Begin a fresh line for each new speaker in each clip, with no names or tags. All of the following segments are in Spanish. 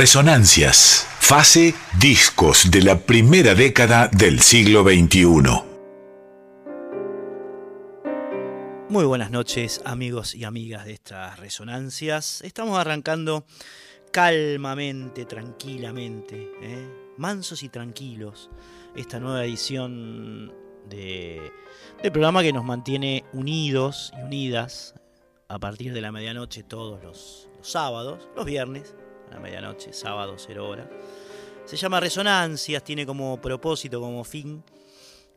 Resonancias, fase discos de la primera década del siglo XXI.
Muy buenas noches amigos y amigas de estas resonancias. Estamos arrancando calmamente, tranquilamente, ¿eh? mansos y tranquilos, esta nueva edición de, del programa que nos mantiene unidos y unidas a partir de la medianoche todos los sábados, los viernes a medianoche, sábado, cero hora. Se llama Resonancias, tiene como propósito, como fin,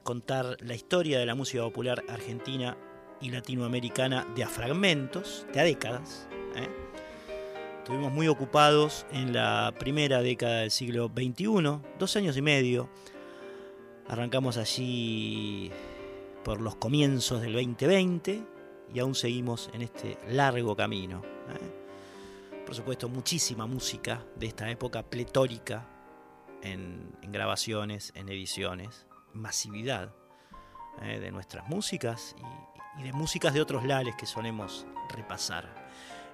contar la historia de la música popular argentina y latinoamericana de a fragmentos, de a décadas. ¿eh? Estuvimos muy ocupados en la primera década del siglo XXI, dos años y medio. Arrancamos allí por los comienzos del 2020 y aún seguimos en este largo camino. ¿eh? Por supuesto, muchísima música de esta época pletórica en, grabaciones, en ediciones, masividad ¿eh? de nuestras músicas y, de músicas de otros lares que solemos repasar.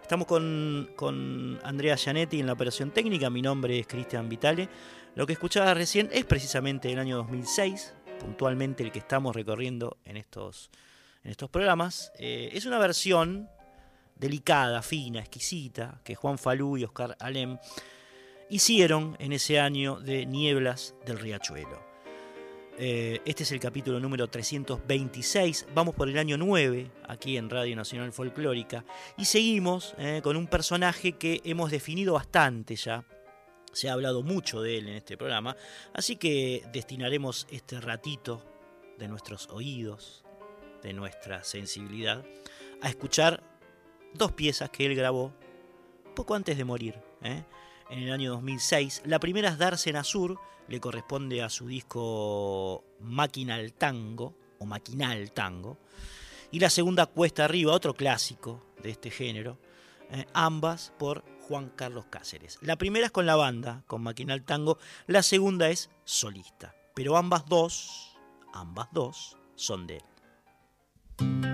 Estamos con, con Andrea Gianetti en la operación técnica, mi nombre es Cristian Vitale. Lo que escuchaba recién es precisamente el año 2006, puntualmente el que estamos recorriendo en estos, en estos programas. Eh, es una versión delicada, fina, exquisita, que Juan Falú y Oscar Alem hicieron en ese año de Nieblas del Riachuelo. Eh, este es el capítulo número 326. Vamos por el año 9 aquí en Radio Nacional Folclórica y seguimos eh, con un personaje que hemos definido bastante ya se ha hablado mucho de él en este programa, así que destinaremos este ratito de nuestros oídos, de nuestra sensibilidad, a escuchar dos piezas que él grabó poco antes de morir, ¿eh? en el año 2006. La primera es Darse Azur, le corresponde a su disco Maquinal Tango, o Maquinal Tango, y la segunda Cuesta Arriba, otro clásico de este género, ¿eh? ambas por Juan Carlos Cáceres. La primera es con la banda, con Maquinal Tango, la segunda es solista, pero ambas dos, ambas dos son de él.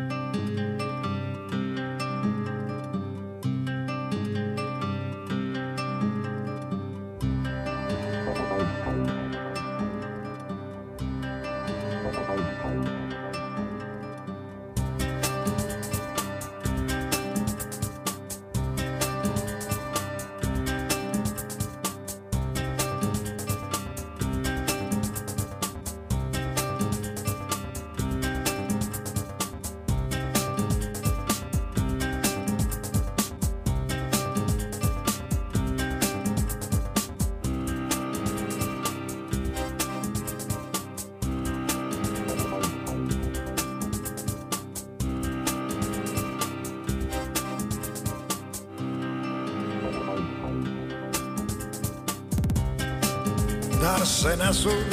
En azul.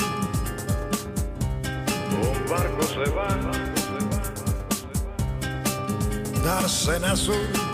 Un barco se va, darse en azul.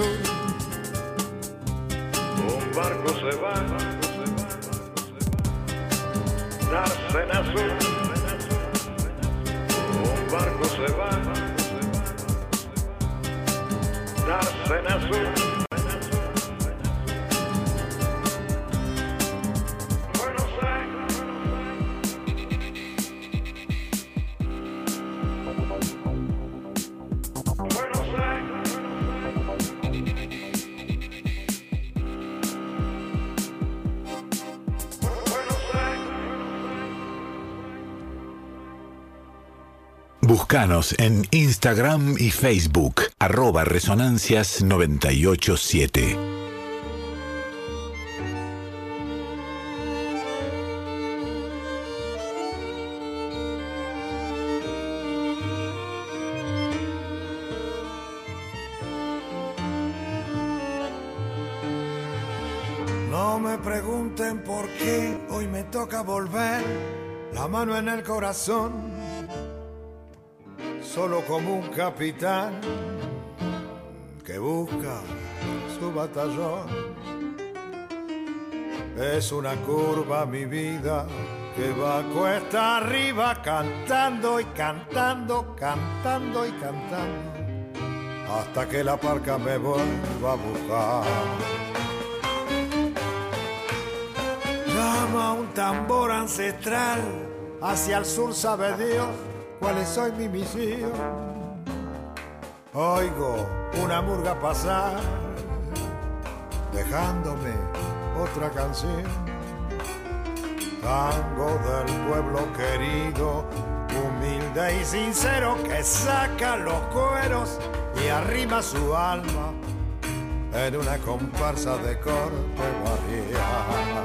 Darse En
Instagram y Facebook, arroba Resonancias 987.
No me pregunten por qué hoy me toca volver, la mano en el corazón, como un capitán que busca su batallón. Es una curva mi vida que va cuesta arriba cantando y cantando, cantando y cantando, hasta que la parca me vuelva a buscar. Llama un tambor ancestral, hacia el sur sabe Dios cuál es hoy mi misión. Oigo una murga pasar, dejándome otra canción. Tango del pueblo querido, humilde y sincero, que saca los cueros y arrima su alma en una comparsa de corte barrial.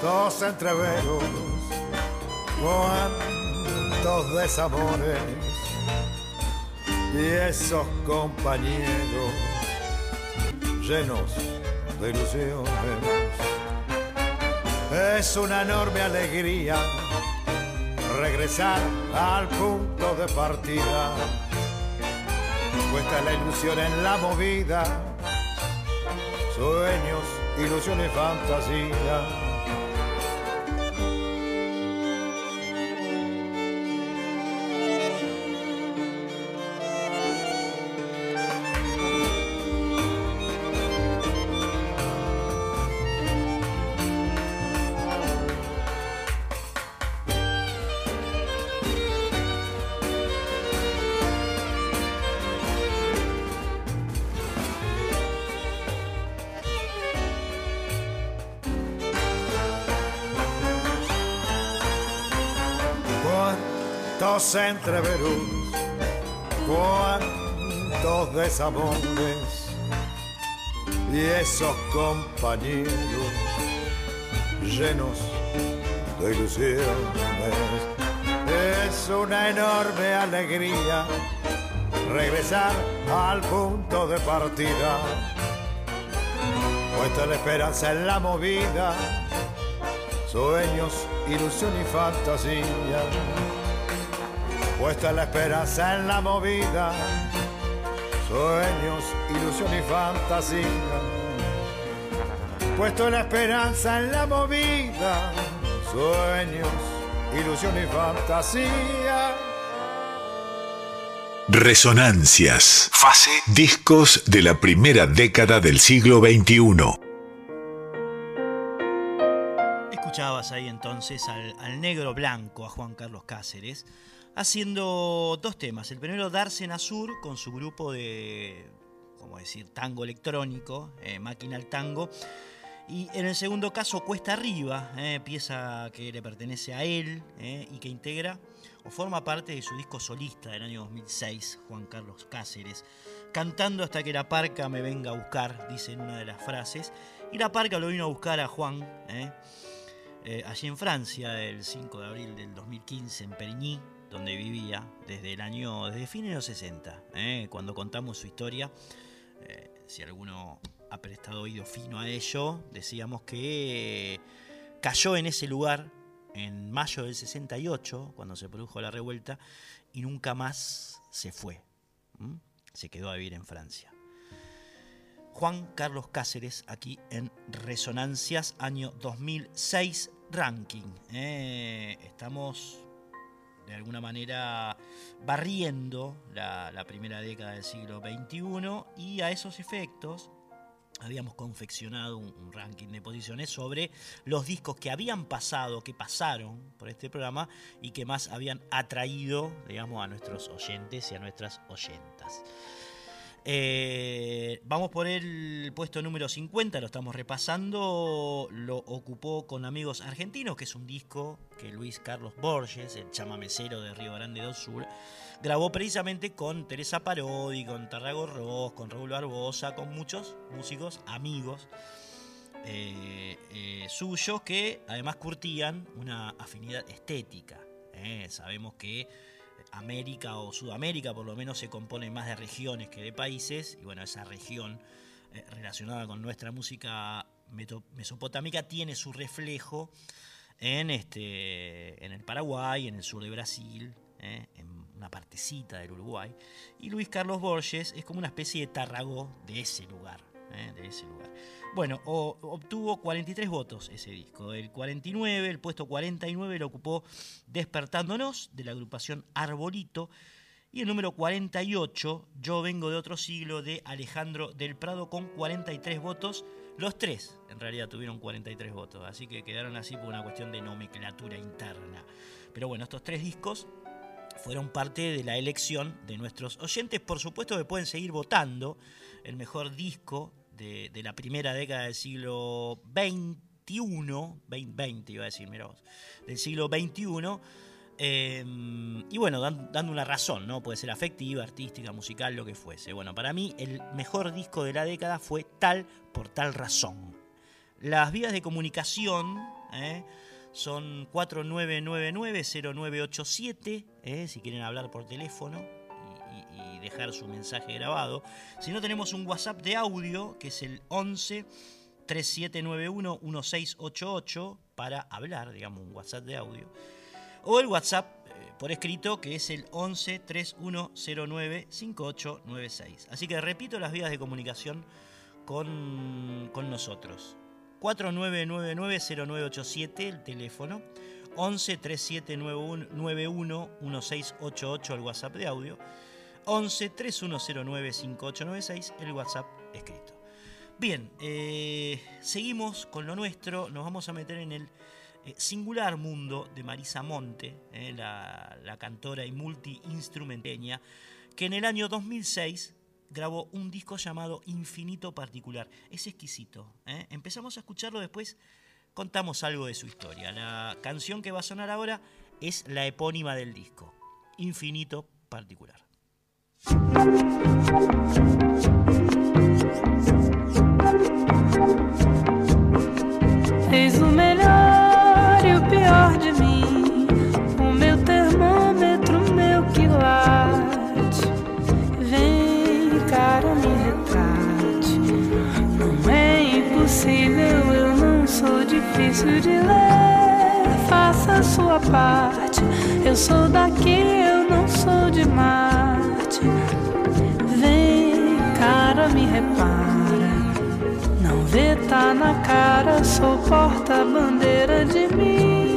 Cuántos entreveros, cuántos desamores y esos compañeros llenos de ilusiones. Es una enorme alegría regresar al punto de partida. Puesta la ilusión en la movida, sueños, ilusión y fantasía. Cuántos entreveros, cuántos desamores y esos compañeros llenos de ilusiones. Es una enorme alegría regresar al punto de partida. Puesta la esperanza en la movida, sueños, ilusión y fantasía. Puesta la esperanza en la movida, sueños, ilusión y fantasía. Puesto la esperanza en la movida, sueños, ilusión y fantasía.
Resonancias. Fase. Discos de la primera década del siglo XXI.
Escuchabas ahí entonces al, al negro blanco, a Juan Carlos Cáceres, haciendo dos temas. El primero, Darse Azur, con su grupo de, ¿cómo decir?, tango electrónico, eh, Máquina al Tango. Y en el segundo caso, Cuesta Arriba, eh, pieza que le pertenece a él eh, y que integra o forma parte de su disco solista del año 2006, Juan Carlos Cáceres. Cantando hasta que la parca me venga a buscar, dice en una de las frases. Y la parca lo vino a buscar a Juan, allí en Francia, el 5 de abril del 2015, en Perigny, donde vivía desde el año, desde fines de los 60, ¿eh? cuando contamos su historia. Eh, si alguno ha prestado oído fino a ello, decíamos que cayó en ese lugar en mayo del 68, cuando se produjo la revuelta, y nunca más se fue. Se quedó a vivir en Francia. Juan Carlos Cáceres, aquí en Resonancias, año 2006, ranking. ¿eh? Estamos de alguna manera barriendo la, primera década del siglo XXI y a esos efectos habíamos confeccionado un, un, ranking de posiciones sobre los discos que habían pasado, que pasaron por este programa y que más habían atraído, digamos, a nuestros oyentes y a nuestras oyentas. Eh, vamos por el puesto número 50, lo estamos repasando. Lo ocupó con Amigos Argentinos, que es un disco que Luis Carlos Borges, el chamamecero de Río Grande do Sur, grabó precisamente con Teresa Parodi, con Tarrago Ross, con Raúl Barbosa, con muchos músicos amigos eh, eh, suyos que además curtían una afinidad estética. Sabemos que América o Sudamérica por lo menos se compone más de regiones que de países y bueno, esa región relacionada con nuestra música mesopotámica tiene su reflejo en, este, en el Paraguay, en el sur de Brasil, en una partecita del Uruguay. Y Luis Carlos Borges es como una especie de Tarragó de ese lugar. de ese lugar. Bueno, obtuvo 43 votos ese disco. El 49, el puesto 49 lo ocupó Despertándonos de la agrupación Arbolito. Y el número 48, Yo vengo de otro siglo, de Alejandro del Prado, con 43 votos. Los tres, en realidad, tuvieron 43 votos, así que quedaron así por una cuestión de nomenclatura interna. Pero bueno, estos tres discos fueron parte de la elección de nuestros oyentes. Por supuesto que pueden seguir votando el mejor disco de, la primera década del siglo XXI, 20, iba a decir, del siglo XXI. Em, y bueno, dando una razón, ¿no? Puede ser afectiva, artística, musical, lo que fuese. Bueno, para mí el mejor disco de la década fue tal por tal razón. Las vías de comunicación ¿eh? son 4999-0987, ¿eh? si quieren hablar por teléfono, dejar su mensaje grabado. Si no, tenemos un WhatsApp de audio que es el 11 3791 1688 para hablar, digamos, un WhatsApp de audio. O el WhatsApp eh, por escrito que es el 11 3109 5896. Así que repito las vías de comunicación con, con nosotros. 4999-0987 el teléfono, 11 3791 1688 el WhatsApp de audio 11 3109 5896, el WhatsApp escrito. Bien, eh, seguimos con lo nuestro, nos vamos a meter en el eh, singular mundo de Marisa Monte, eh, la, cantora y multi-instrumenteña, que en el año 2006 grabó un disco llamado Infinito Particular. Es exquisito. Empezamos a escucharlo después, contamos algo de su historia. La canción que va a sonar ahora es la epónima del disco, Infinito Particular.
Eis o melhor e o pior de mim, o meu termômetro, meu quilate. Vem, cara, me retrate. Não é impossível, eu não sou difícil de ler. Faça a sua parte. Eu sou daqui, eu não sou de Marte. Vem, cara, me repara. Não vê, tá na cara, sou porta-bandeira de mim.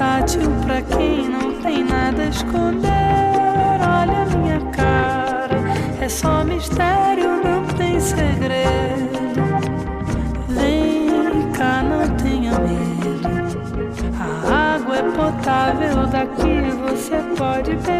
Portátil pra quem não tem nada a esconder. Olha a minha cara, é só mistério, não tem segredo. Vem cá, não tenha medo. A água é potável, daqui você pode beber.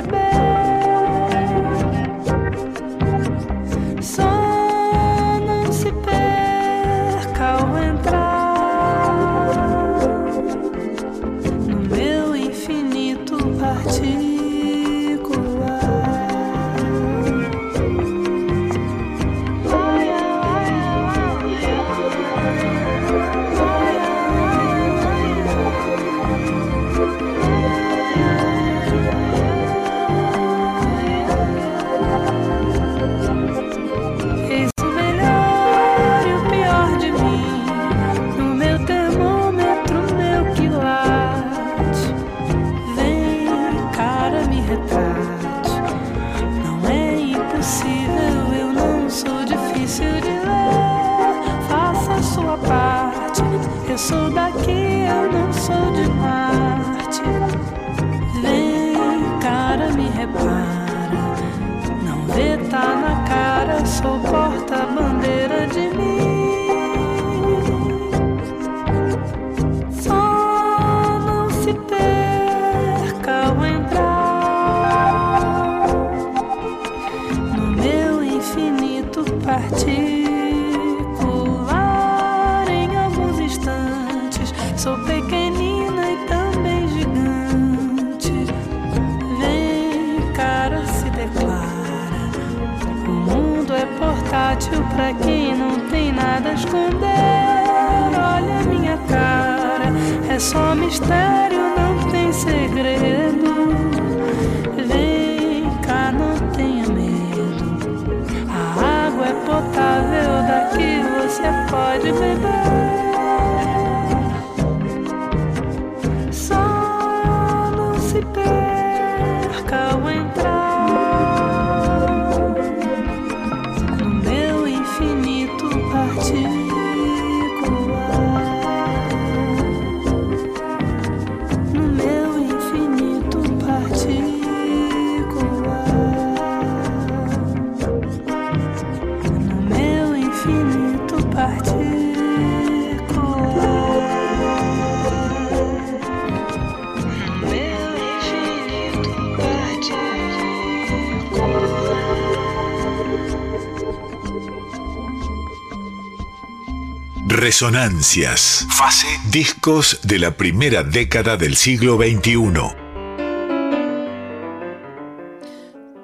Resonancias. Fase. Discos de la primera década del siglo XXI.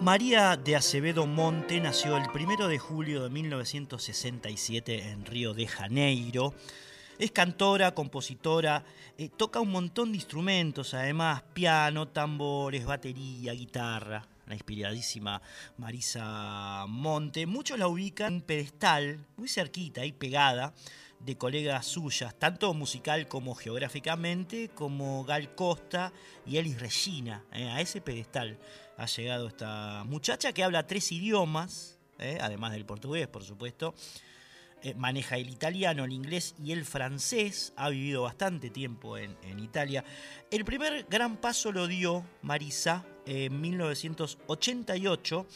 María de Acevedo Monte nació el 1 de julio de 1967 en Río de Janeiro. Es cantora, compositora, eh, toca un montón de instrumentos, además piano, tambores, batería, guitarra. La inspiradísima Marisa Monte. Muchos la ubican en un pedestal, muy cerquita, ahí pegada, de colegas suyas, tanto musical como geográficamente, como Gal Costa y Elis Regina. Eh, a ese pedestal ha llegado esta muchacha que habla tres idiomas, eh, además del portugués, por supuesto. Eh, maneja el italiano, el inglés y el francés. Ha vivido bastante tiempo en, Italia. El primer gran paso lo dio Marisa en 1988,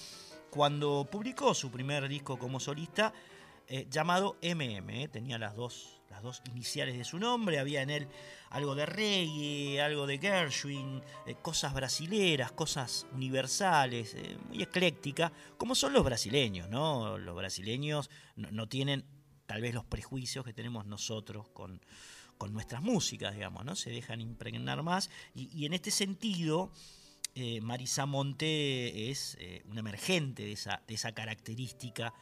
cuando publicó su primer disco como solista eh, llamado MM. Eh, tenía las dos, las dos iniciales de su nombre. Había en él algo de reggae, algo de Gershwin, eh, cosas brasileras, cosas universales, muy ecléctica, como son los brasileños, ¿no? Los brasileños no, tienen tal vez los prejuicios que tenemos nosotros con, con nuestras músicas, digamos, ¿no? Se dejan impregnar más. Y, en este sentido, Marisa Monte es un emergente de esa, de esa característica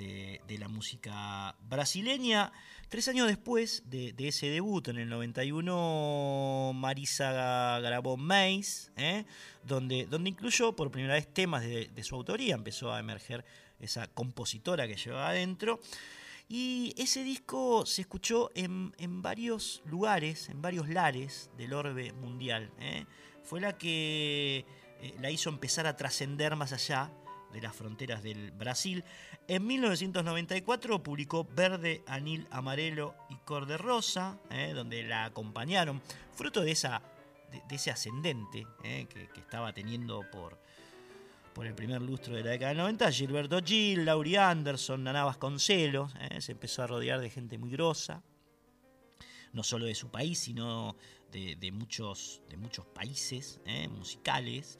de, la música brasileña. Tres años después de, ese debut, en el 91, Marisa grabó Maze, ¿eh? donde, donde incluyó por primera vez temas de, su autoría, empezó a emerger esa compositora que llevaba adentro. Y ese disco se escuchó en, varios lugares, en varios lares del orbe mundial. ¿eh? Fue la que eh, la hizo empezar a trascender más allá de las fronteras del Brasil. En 1994 publicó Verde, Anil, Amarelo y Corde Rosa, eh, donde la acompañaron, fruto de, esa, de, ese ascendente eh, que, estaba teniendo por, por el primer lustro de la década del 90, Gilberto Gil, Laurie Anderson, Nana Vasconcelos, eh, se empezó a rodear de gente muy grosa, no solo de su país, sino de, de muchos, de muchos países musicales.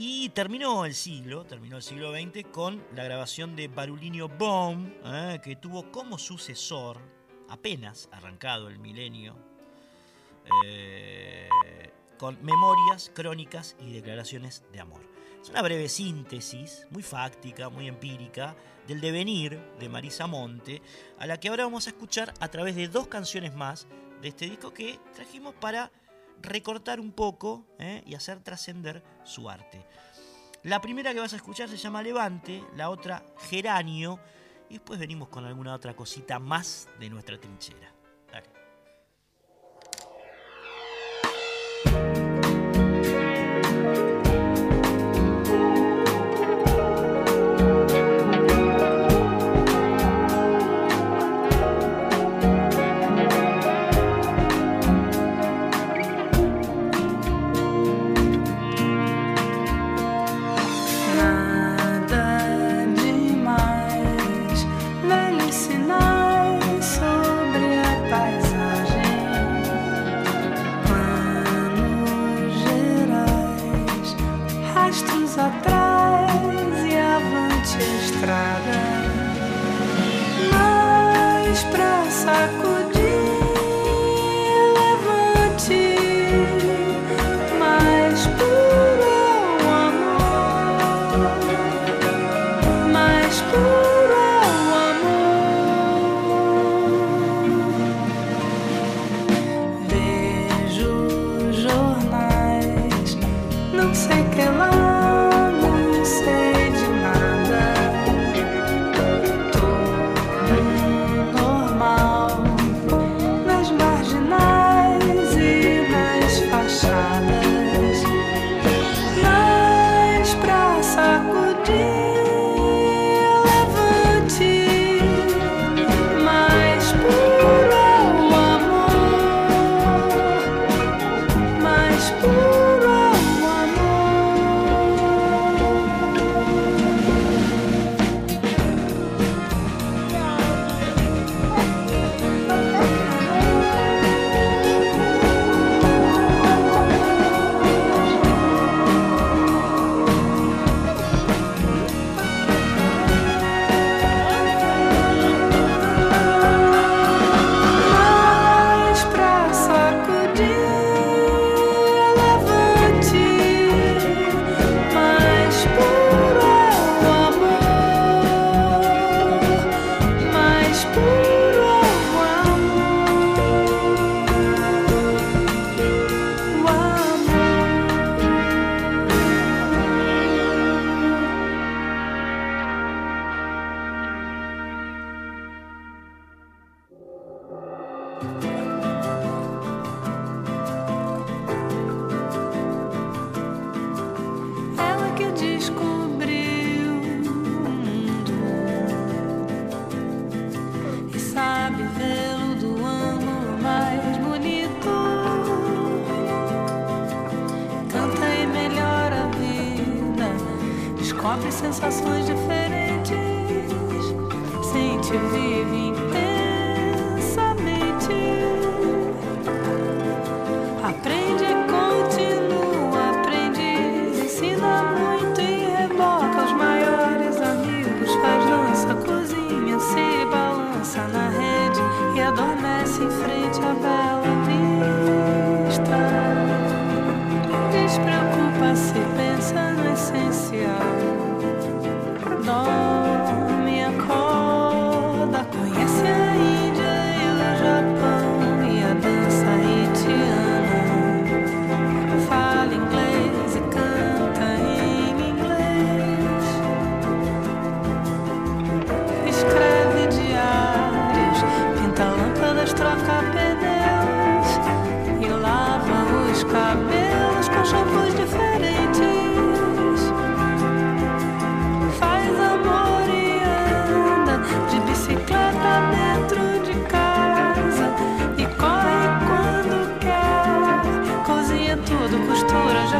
Y terminó el siglo, terminó el siglo XX con la grabación de Barulinio Boom, ¿eh? que tuvo como sucesor, apenas arrancado el milenio, eh, con memorias, crónicas y declaraciones de amor. Es una breve síntesis, muy fáctica, muy empírica, del devenir de Marisa Monte, a la que ahora vamos a escuchar a través de dos canciones más de este disco que trajimos para recortar un poco ¿eh? y hacer trascender su arte. La primera que vas a escuchar se llama Levante, la otra Geranio, y después venimos con alguna otra cosita más de nuestra trinchera.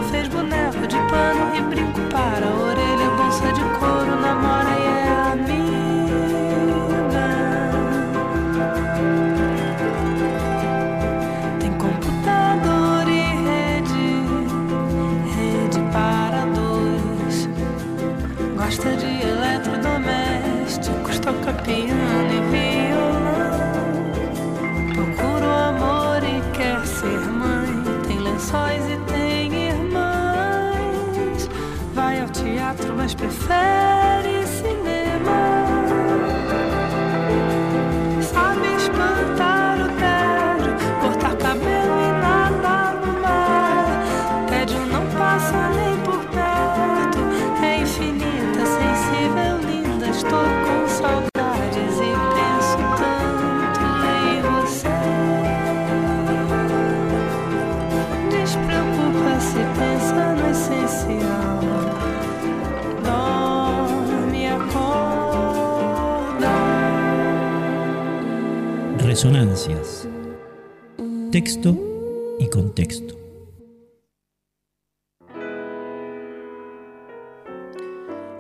fez boneca.
Resonancias, texto y contexto.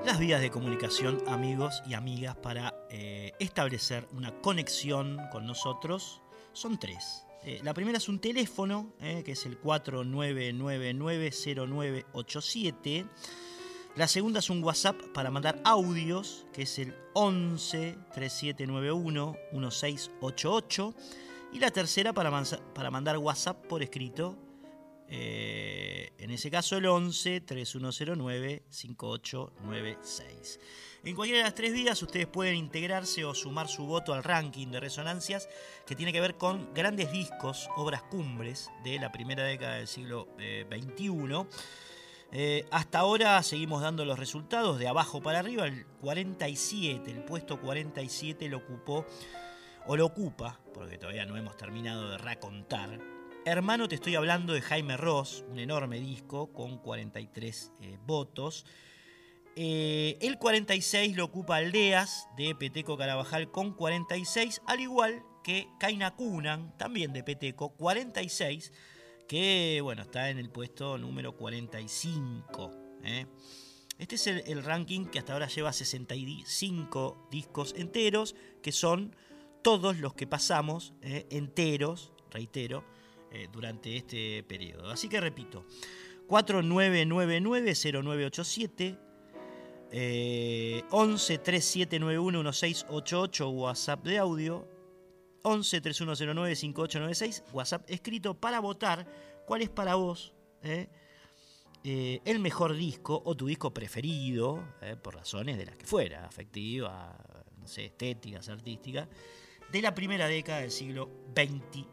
Las vías de comunicación, amigos y amigas, para eh, establecer una conexión con nosotros son tres. Eh, la primera es un teléfono, eh, que es el 49990987. La segunda es un WhatsApp para mandar audios, que es el 11 3791 1688. Y la tercera para, para mandar WhatsApp por escrito. Eh, en ese caso el 11 3109 5896. En cualquiera de las tres vías ustedes pueden integrarse o sumar su voto al ranking de resonancias que tiene que ver con grandes discos, obras cumbres de la primera década del siglo XXI. Eh, eh, hasta ahora seguimos dando los resultados de abajo para arriba. El 47, el puesto 47 lo ocupó, o lo ocupa, porque todavía no hemos terminado de racontar. Hermano, te estoy hablando de Jaime Ross, un enorme disco con 43 eh, votos. Eh, el 46 lo ocupa Aldeas de Peteco Carabajal con 46, al igual que Kaina Kunan, también de Peteco, 46 que bueno, está en el puesto número 45. ¿eh? Este es el ranking que hasta ahora lleva 65 discos enteros, que son todos los que pasamos eh, enteros, reitero, eh, durante este periodo. Así que repito, 4999-0987, eh, 11 3791 1688 WhatsApp de audio, 11 3109 5896 WhatsApp escrito para votar cuál es para vos eh, eh, el mejor disco o tu disco preferido, eh, por razones de las que fuera, afectiva, no sé, estéticas, artísticas, de la primera década del siglo XXI.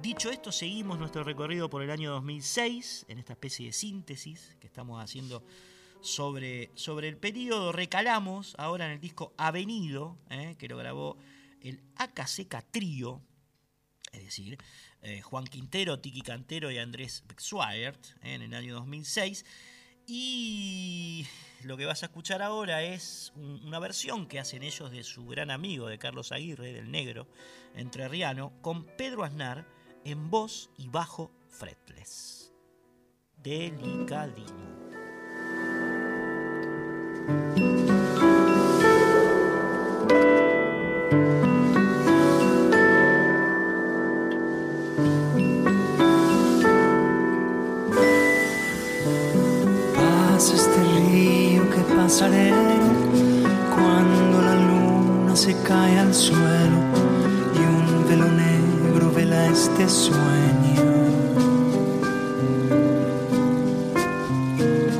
Dicho esto, seguimos nuestro recorrido por el año 2006, en esta especie de síntesis que estamos haciendo sobre, sobre el periodo. Recalamos ahora en el disco Avenido, eh, que lo grabó el Acaseca Trío, es decir, eh, Juan Quintero, Tiki Cantero y Andrés Bexweiert, eh, en el año 2006. Y lo que vas a escuchar ahora es un- una versión que hacen ellos de su gran amigo, de Carlos Aguirre, del negro entrerriano, con Pedro Aznar en voz y bajo fretless. Delicadino.
Este sueño.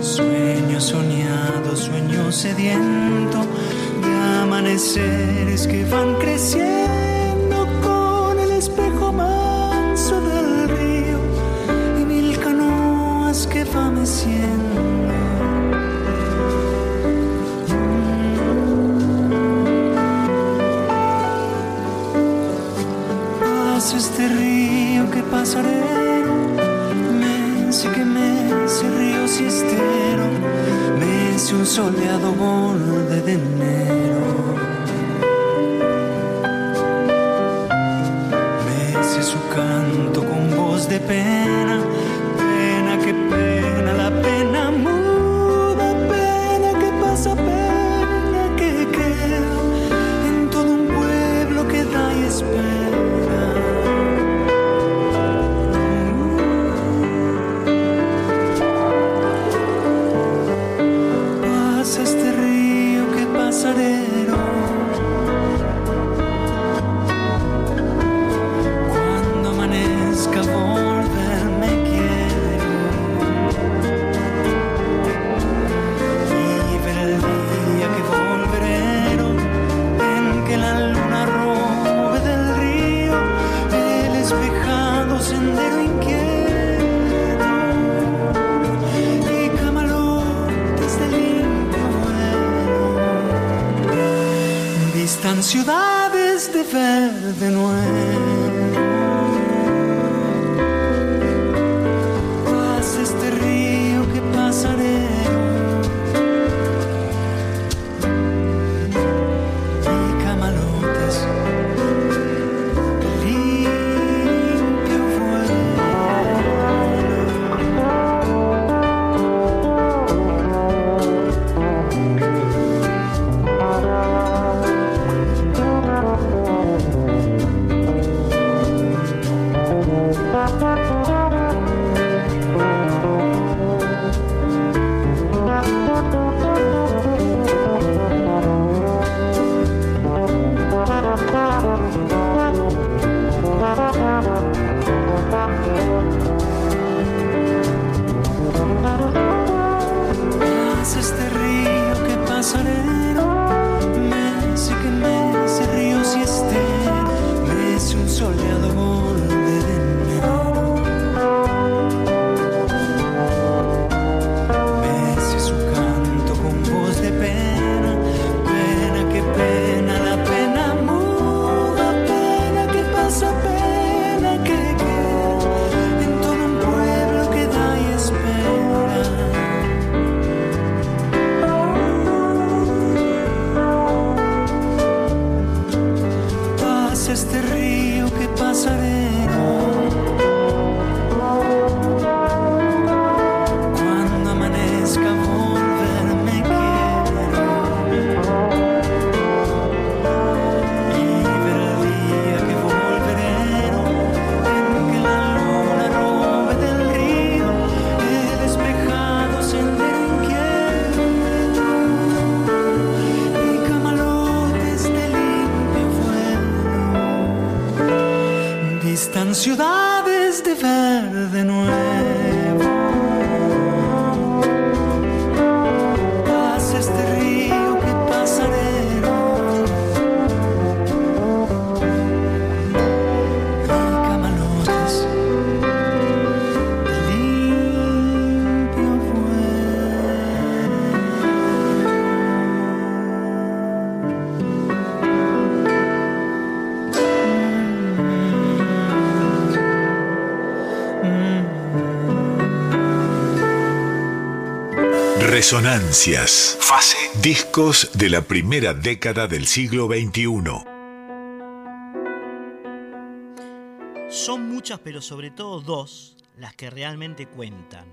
Sueño soñado, sueño sediento de amaneceres que van creciendo
Resonancias. Fase. Discos de la primera década del siglo XXI.
Son muchas, pero sobre todo dos, las que realmente cuentan.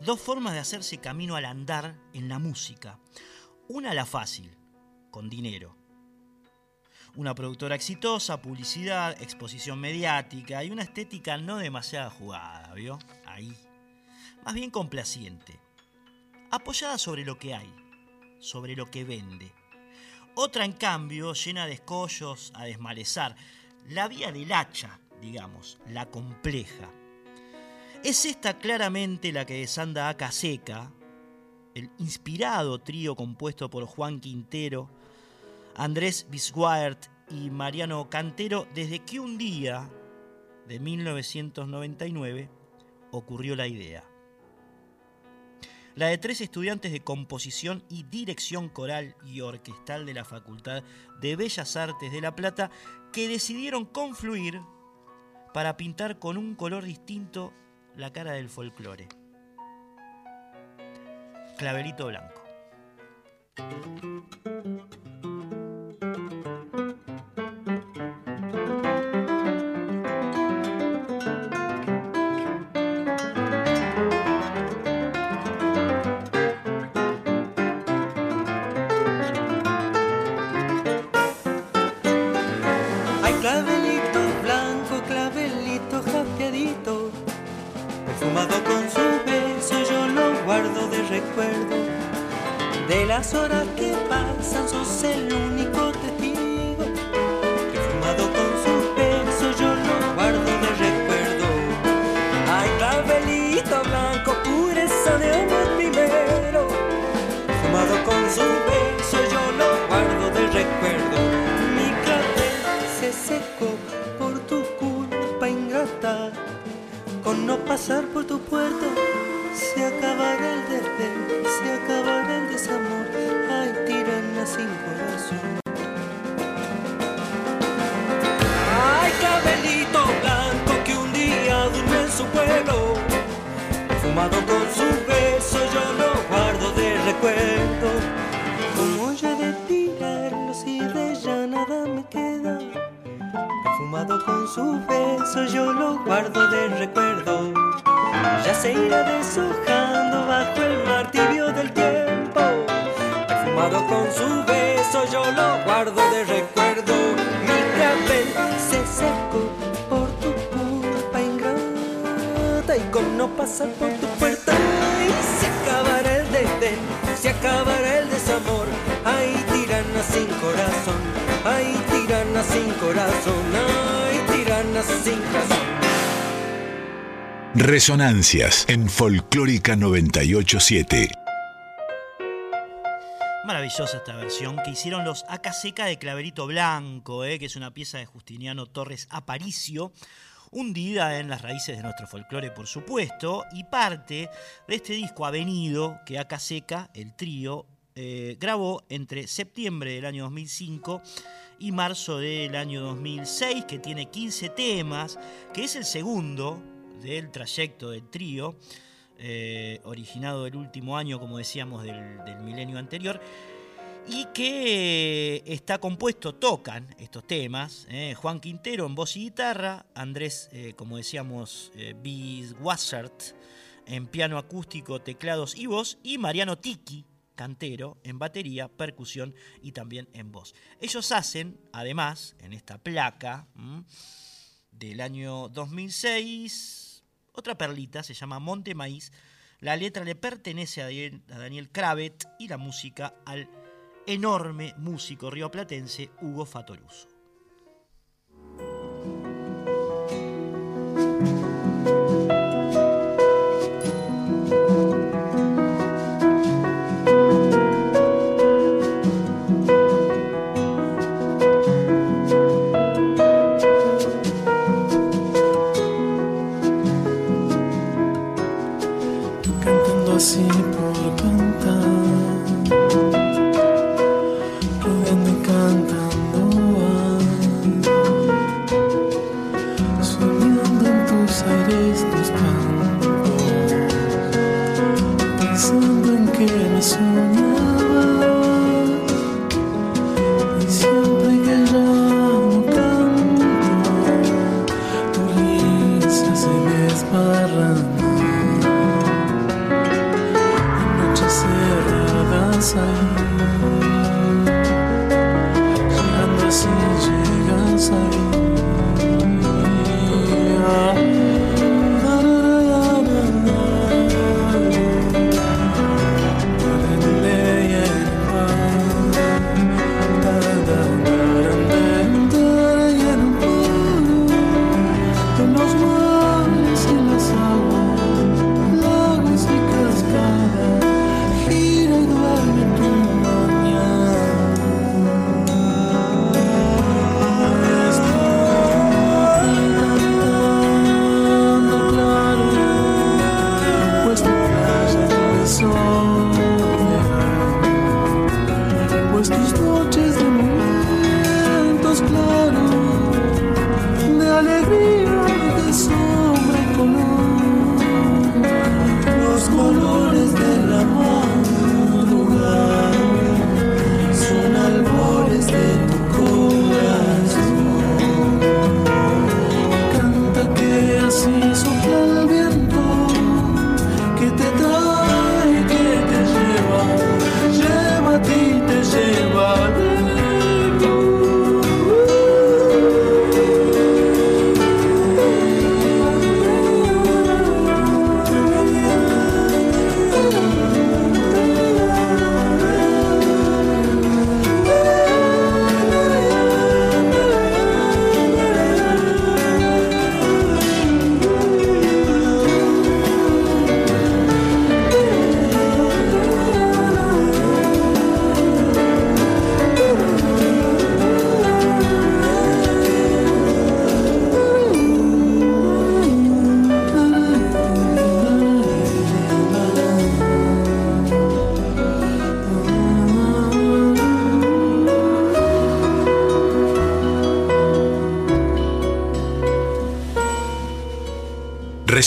Dos formas de hacerse camino al andar en la música. Una la fácil, con dinero. Una productora exitosa, publicidad, exposición mediática y una estética no demasiado jugada, ¿vio? Ahí. Más bien complaciente. Apoyada sobre lo que hay, sobre lo que vende. Otra, en cambio, llena de escollos a desmalezar. La vía del hacha, digamos, la compleja. Es esta claramente la que desanda a Caseca, el inspirado trío compuesto por Juan Quintero, Andrés Bisguart y Mariano Cantero, desde que un día de 1999 ocurrió la idea. La de tres estudiantes de composición y dirección coral y orquestal de la Facultad de Bellas Artes de La Plata que decidieron confluir para pintar con un color distinto la cara del folclore. Clavelito blanco.
De las horas que pasan, sos el único testigo. Perfumado con su beso, yo lo guardo de recuerdo. Ay, clavelito blanco, pureza de amor primero. Perfumado con su beso, yo lo guardo de recuerdo. Mi clavel se secó por tu culpa ingrata. Con no pasar por tu puerta, se acabará el desdén, se acabará el desamor. Ay, tirana sin corazón. Ay, cabelito blanco que un día durmió en su pueblo. Fumado con su beso, yo lo guardo de recuerdo. Como ya de tirarlo si de ya nada me queda. Perfumado con su beso, yo lo guardo de recuerdo. Ya se irá deshojando bajo el martirio del tiempo. Perfumado con su beso, yo lo guardo de recuerdo. Mi clavel se secó por tu culpa ingrata y con no pasar por tu puerta. ay, se acabará el desdén, se acabará el desamor. Ay, tirana sin corazón, ay, tirana sin corazón, ay, tirana sin razón.
Resonancias en Folclórica 987.
Maravillosa esta versión que hicieron los Acaseca de Claverito Blanco, eh, que es una pieza de Justiniano Torres Aparicio, hundida en las raíces de nuestro folclore, por supuesto, y parte de este disco avenido que Acaseca, el trío, eh, grabó entre septiembre del año 2005 y marzo del año 2006, que tiene 15 temas, que es el segundo del trayecto del trío, eh, originado el último año, como decíamos, del, del milenio anterior, y que está compuesto, tocan estos temas, eh, Juan Quintero en voz y guitarra, Andrés, eh, como decíamos, eh, Biswassert en piano acústico, teclados y voz, y Mariano Tiki, cantero, en batería, percusión y también en voz. Ellos hacen, además, en esta placa del año 2006, otra perlita, se llama Monte Maíz. La letra le pertenece a Daniel, Kravet y la música al enorme músico rioplatense Hugo Fatoruso.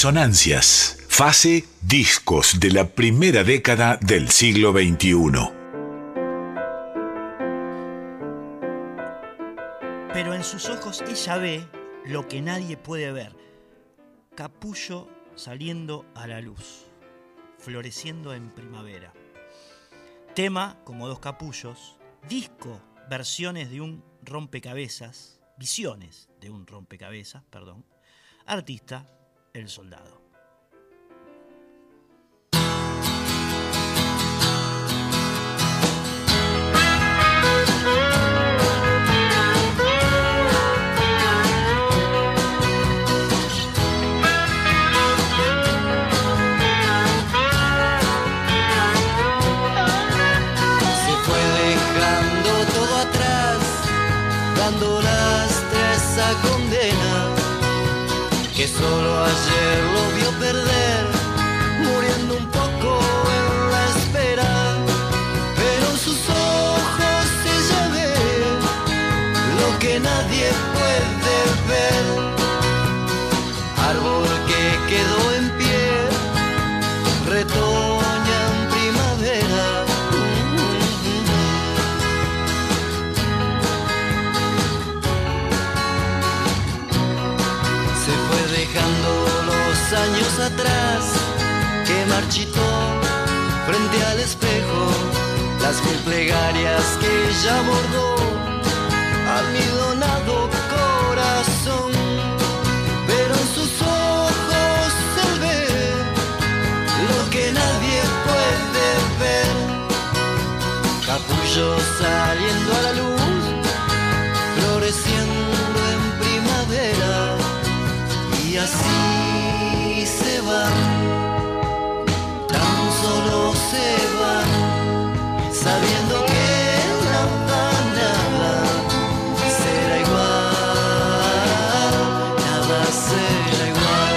Resonancias, fase discos de la primera década del siglo XXI.
Pero en sus ojos ella ve lo que nadie puede ver. Capullo saliendo a la luz, floreciendo en primavera. Tema como dos capullos, disco, versiones de un rompecabezas, visiones de un rompecabezas, perdón. Artista, el soldado.
Que solo ayer lo vio perder, muriendo un poco en la espera. Pero en sus ojos ella ve lo que nadie puede ver. Árbol que quedó en atrás que marchitó frente al espejo las mil plegarias que ella bordó almidonado corazón. Pero en sus ojos se ve lo que nadie puede ver. Capullo saliendo a la luz floreciendo en primavera y así sabiendo que nada, nada será igual, nada será igual.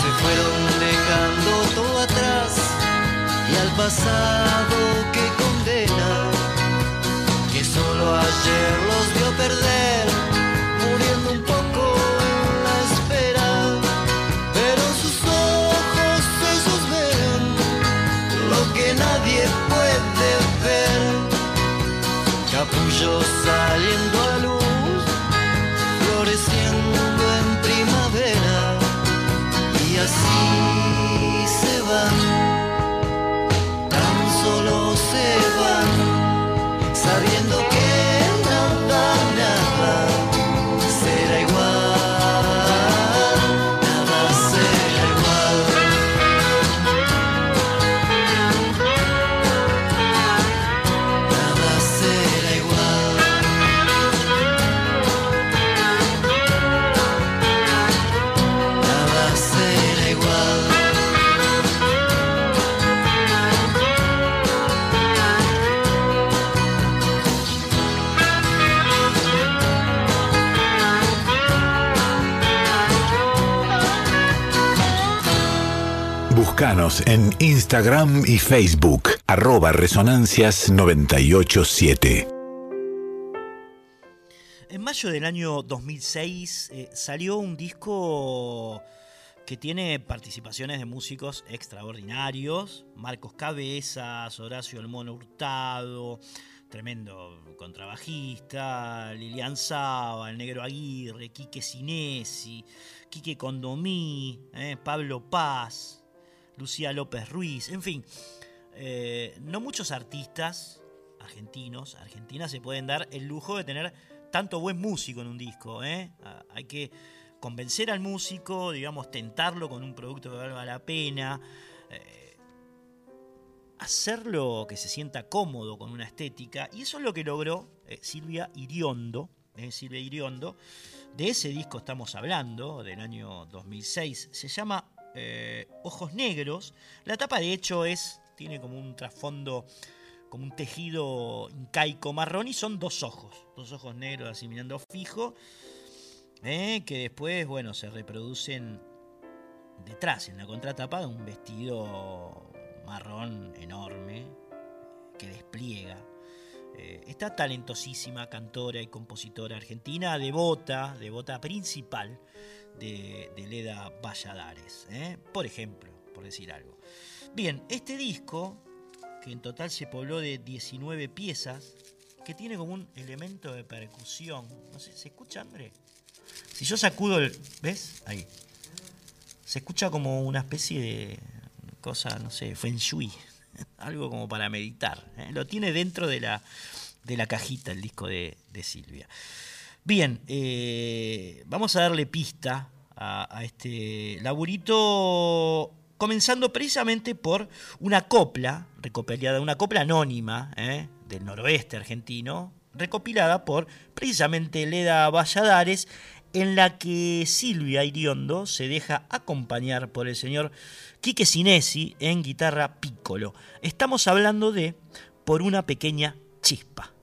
se fueron dejando todo atrás y al pasado
Búscanos en Instagram y Facebook, arroba Resonancias 987.
En mayo del año 2006 eh, salió un disco que tiene participaciones de músicos extraordinarios. Marcos Cabezas, Horacio El Mono Hurtado, tremendo contrabajista, Lilian Saba, el Negro Aguirre, Quique Sinesi, Quique Condomí, eh, Pablo Paz, Lucía López Ruiz, en fin. eh, no muchos artistas argentinos, argentinas se pueden dar el lujo de tener tanto buen músico en un disco. ¿eh? Hay que convencer al músico, digamos, tentarlo con un producto que valga la pena. eh, hacerlo que se sienta cómodo con una estética. Y eso es lo que logró Silvia Iriondo. Silvia Iriondo. De ese disco estamos hablando, del año 2006. Se llama eh, Ojos Negros. La tapa de hecho es, tiene como un trasfondo, como un tejido incaico marrón y son dos ojos. Dos ojos negros así mirando fijo. eh, que después, bueno, se reproducen detrás, en la contratapa, de un vestido marrón enorme que despliega. Eh, esta talentosísima cantora y compositora argentina, devota, devota principal de, de Leda Valladares, ¿eh? por ejemplo, por decir algo. Bien, este disco, que en total se pobló de 19 piezas, que tiene como un elemento de percusión. No sé, ¿se escucha, André? Si yo sacudo el. ¿Ves? Ahí. Se escucha como una especie de cosa, no sé, feng shui. Algo como para meditar. ¿eh? Lo tiene dentro de la, de la cajita el disco de, de Silvia. Bien, eh, vamos a darle pista a, este laburito, comenzando precisamente por una copla, recopilada, una copla anónima ¿eh? del noroeste argentino, recopilada por precisamente Leda Valladares, en la que Silvia Iriondo se deja acompañar por el señor Quique Sinesi en guitarra piccolo. Estamos hablando de Por una pequeña chispa.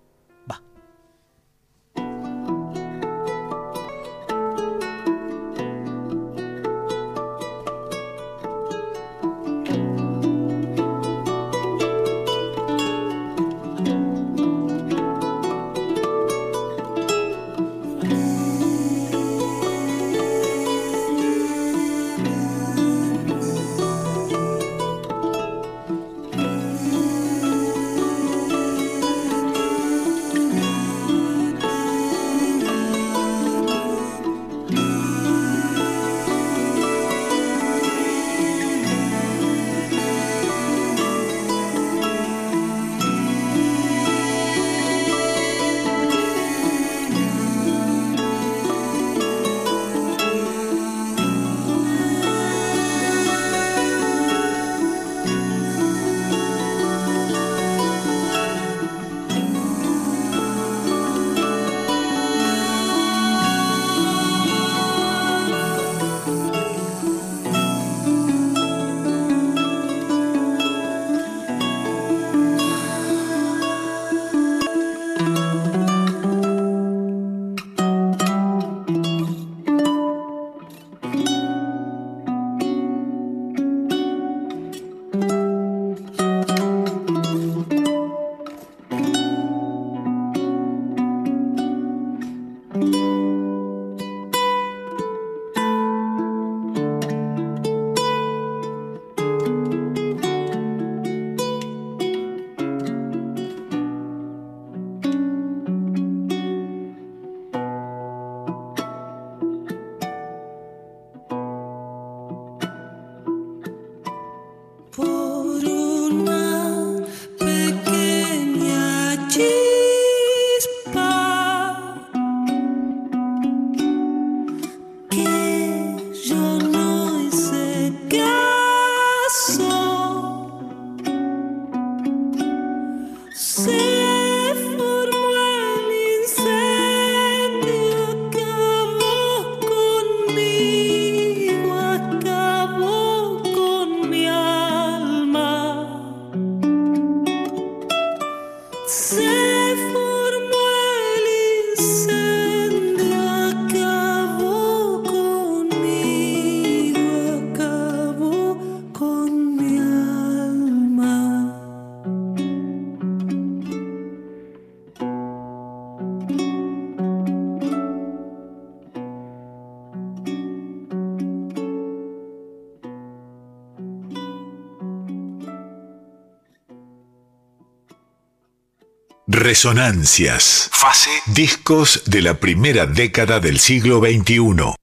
Resonancias. Fase. Discos de la primera década del siglo XXI.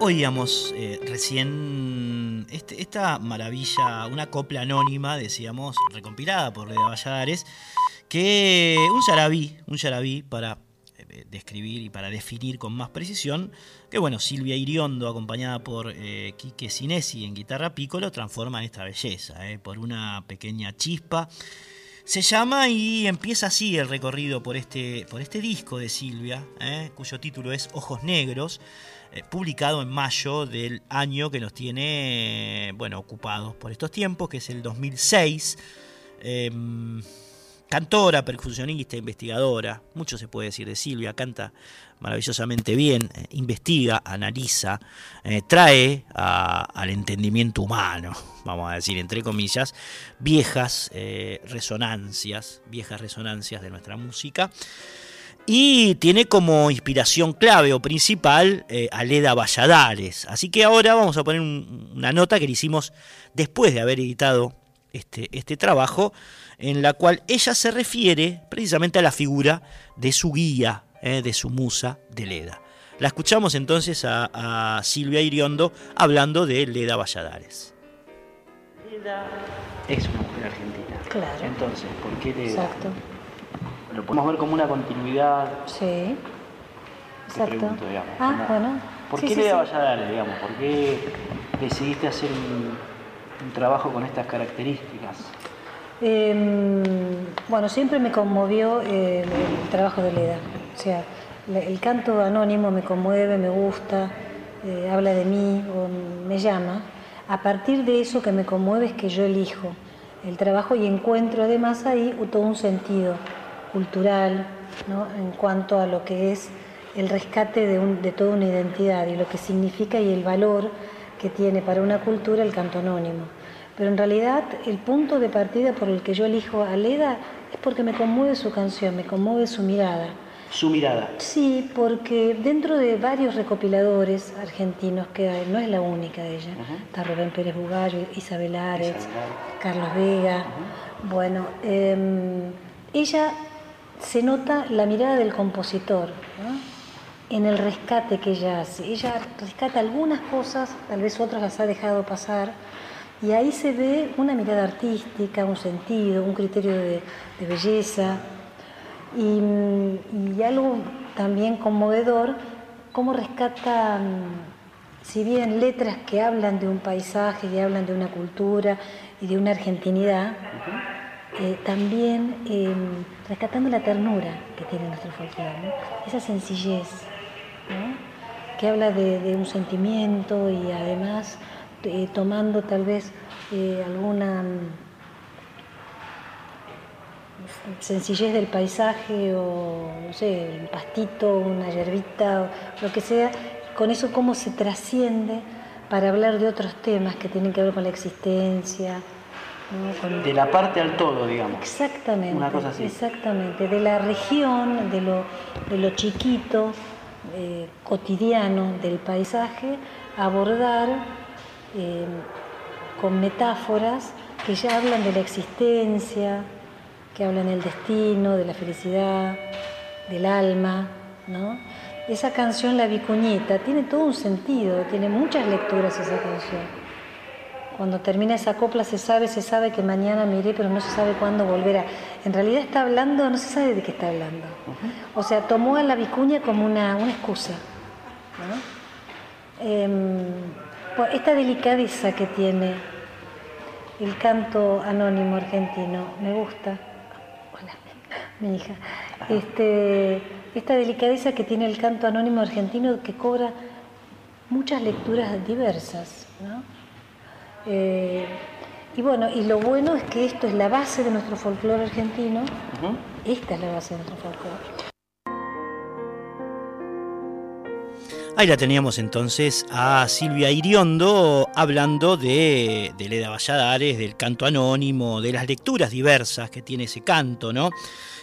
Oíamos eh, recién este, esta maravilla, una copla anónima, decíamos, recompilada por Leda Valladares, que un yarabí, un yarabí para describir y para definir con más precisión, que bueno, Silvia Iriondo, acompañada por eh, Quique Sinesi en guitarra pícolo, transforma en esta belleza, eh, por una pequeña chispa. Se llama y empieza así el recorrido por este, por este disco de Silvia, eh, cuyo título es Ojos Negros, eh, publicado en mayo del año que nos tiene, bueno, ocupados por estos tiempos, que es el 2006 cantora, percusionista, investigadora, mucho se puede decir de Silvia, canta maravillosamente bien, eh, investiga, analiza, eh, trae al entendimiento humano, vamos a decir entre comillas, viejas eh, resonancias, viejas resonancias de nuestra música. Y tiene como inspiración clave o principal a Leda Valladares. Así que ahora vamos a poner una nota que le hicimos después de haber editado este, este trabajo en la cual ella se refiere precisamente a la figura de su guía, eh, de su musa, de Leda. La escuchamos entonces a, Silvia Iriondo hablando de Leda Valladares. Leda es una mujer argentina.
Claro.
Entonces, ¿por qué Leda?
Exacto.
Lo podemos ver como una continuidad.
Sí. Exacto.
Pregunto, digamos,
ah, bueno.
¿Por qué Leda Valladares, digamos? ¿Por qué decidiste hacer un trabajo con estas características?
Em, bueno, siempre me conmovió eh, el trabajo de Leda. O sea, el canto anónimo me conmueve, me gusta, eh, habla de mí o me llama. A partir de eso que me conmueve es que yo elijo el trabajo y encuentro además ahí todo un sentido cultural en cuanto a lo que es el rescate de, de toda una identidad y lo que significa y el valor que tiene para una cultura el canto anónimo. Pero en realidad el punto de partida por el que yo elijo a Leda es porque me conmueve su canción, me conmueve su mirada.
Su mirada.
Sí, porque dentro de varios recopiladores argentinos que hay, no es la única de ella, está Rubén Pérez Bugallo, Isabel Ares, Carlos Vega, bueno, em, ella se nota la mirada del compositor en el rescate que ella hace. Ella rescata algunas cosas, tal vez otras las ha dejado pasar, y ahí se ve una mirada artística, un sentido, un criterio de, belleza. Y, algo también conmovedor, cómo rescata, mm, si bien letras que hablan de un paisaje, que hablan de una cultura y de una argentinidad, eh, también em, rescatando la ternura que tiene nuestro folclore, esa sencillez, que habla de un sentimiento y además eh, tomando tal vez eh, alguna mm, sencillez del paisaje o, no sé, un pastito, una hierbita, o lo que sea, con eso cómo se trasciende para hablar de otros temas que tienen que ver con la existencia.
De la parte al todo, digamos.
Exactamente.
Una cosa así.
Exactamente. De la región, de lo, de lo chiquito, eh, cotidiano del paisaje, abordar eh, con metáforas que ya hablan de la existencia, que hablan del destino, de la felicidad, del alma, ¿no? Esa canción, La Vicuñeta, tiene todo un sentido, tiene muchas lecturas esa canción. Cuando termina esa copla se sabe, se sabe que mañana me iré, pero no se sabe cuándo volverá. En realidad está hablando, no se sabe de qué está hablando. O sea, tomó a la vicuña como una, una excusa. ¿no? Em, esta delicadeza que tiene el canto anónimo argentino, me gusta. Hola, mi hija. Este, esta delicadeza que tiene el canto anónimo argentino que cobra muchas lecturas diversas. ¿no? Eh, y bueno, y lo bueno es que esto es la base de nuestro folclore argentino. Esta es la base de nuestro folclore.
Ahí la teníamos entonces a Silvia Iriondo hablando de, de Leda Valladares, del canto anónimo, de las lecturas diversas que tiene ese canto, ¿no?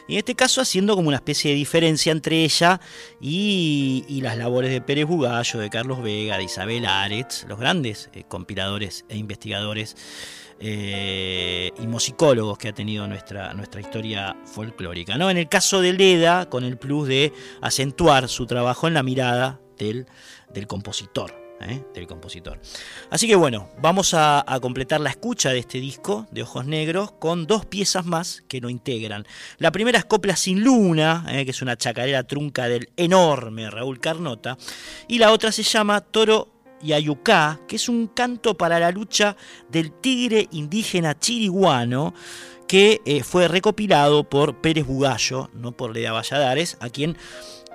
Y en este caso haciendo como una especie de diferencia entre ella y, las labores de Pérez Bugallo, de Carlos Vega, de Isabel Aretz, los grandes eh, compiladores e investigadores eh, y musicólogos que ha tenido nuestra, nuestra historia folclórica. ¿no? En el caso de Leda, con el plus de acentuar su trabajo en la mirada del, compositor. ¿eh? del compositor. Así que bueno, vamos a, a, completar la escucha de este disco de Ojos Negros con dos piezas más que lo integran. La primera es Copla sin Luna, ¿eh? que es una chacarera trunca del enorme Raúl Carnota, y la otra se llama Toro y Ayucá, que es un canto para la lucha del tigre indígena chiriguano que eh, fue recopilado por Pérez Bugallo, no por Leda Valladares, a quien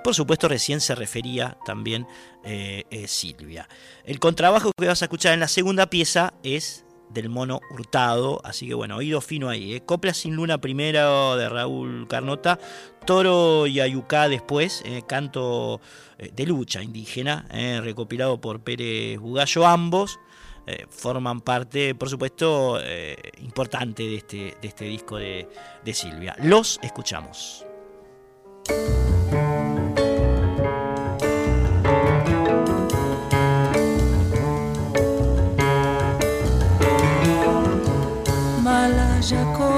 por supuesto recién se refería también eh, eh, Silvia. El contrabajo que vas a escuchar en la segunda pieza es del mono Hurtado, así que bueno, oído fino ahí. ¿eh? Copla sin luna primero de Raúl Carnota, Toro y Ayucá después, canto de lucha indígena, recopilado por Pérez Bugallo, ambos. forman parte, por supuesto, importante de este, de este disco de, de Silvia. Los escuchamos.
já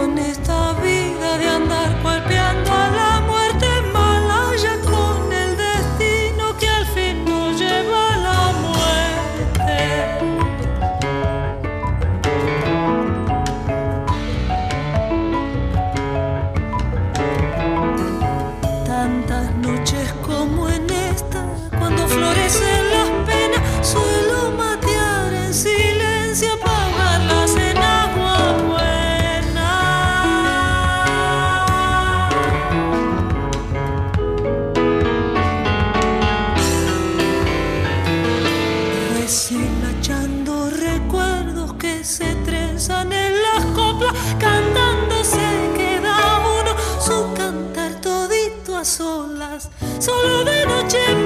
Solo de noche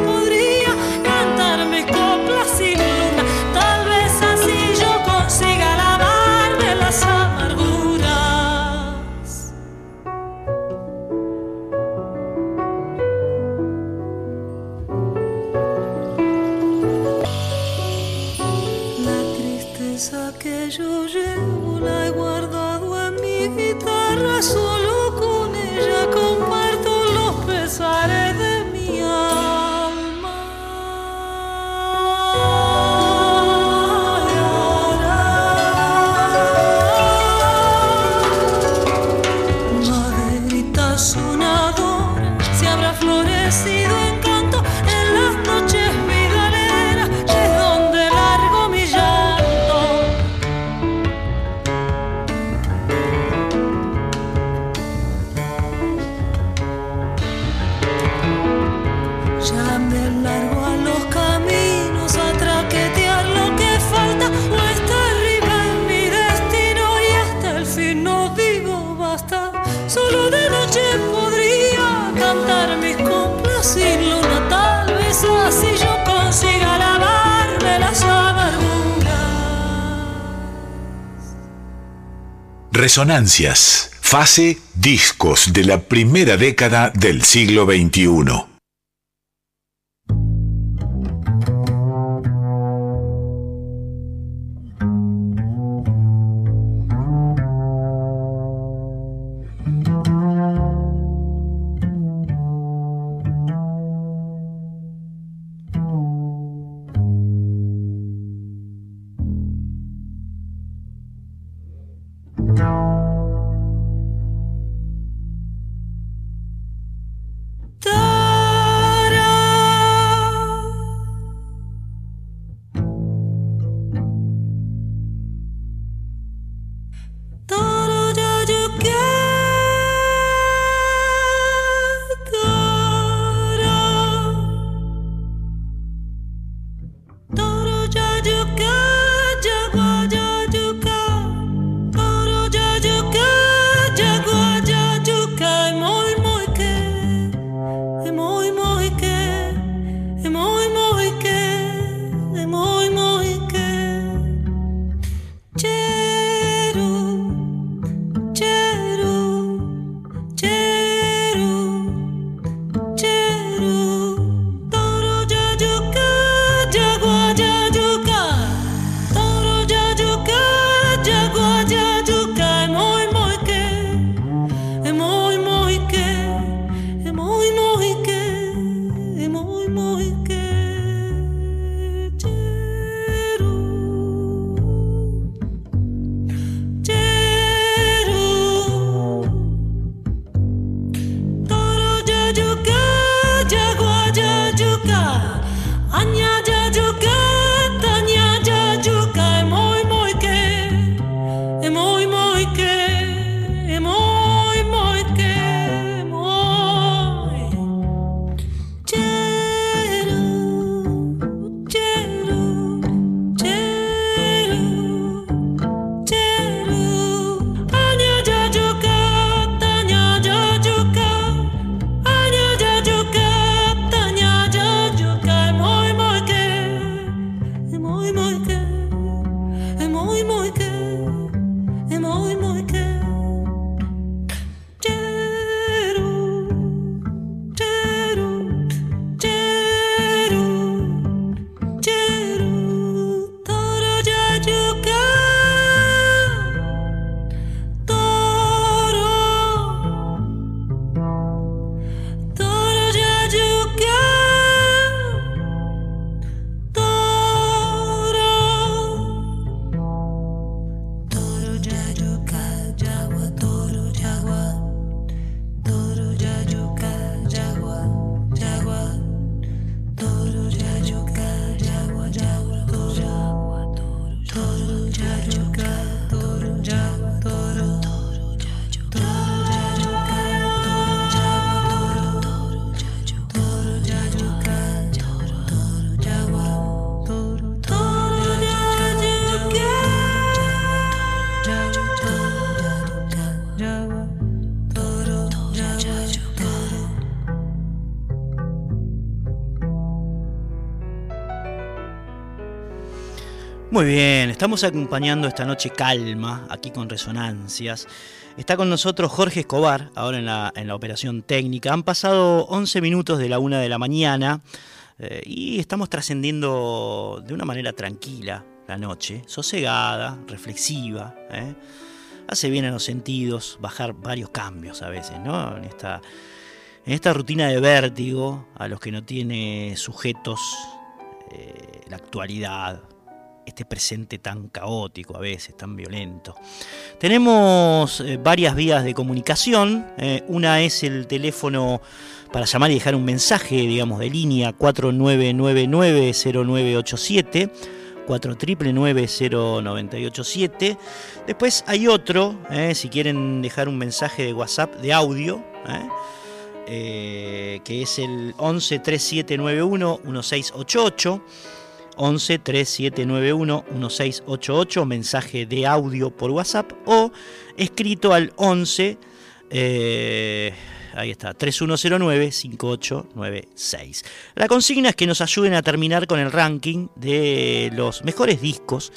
Resonancias. Fase discos de la primera década del siglo XXI.
Muy bien, estamos acompañando esta noche calma aquí con Resonancias. Está con nosotros Jorge Escobar, ahora en la, en la operación técnica. Han pasado 11 minutos de la una de la mañana eh, y estamos trascendiendo de una manera tranquila la noche, sosegada, reflexiva. ¿eh? Hace bien a los sentidos bajar varios cambios a veces, ¿no? En esta, en esta rutina de vértigo a los que no tiene sujetos eh, la actualidad, este presente tan caótico a veces, tan violento. Tenemos eh, varias vías de comunicación. eh, una es el teléfono para llamar y dejar un mensaje, digamos, de línea 4999-0987. 499-0987. Después hay otro, eh, si quieren dejar un mensaje de WhatsApp de audio, que es el 11 3791 1688. 11 3791 1688, mensaje de audio por WhatsApp o escrito al 11 eh, ahí está 3109 5896. La consigna es que nos ayuden a terminar con el ranking de los mejores discos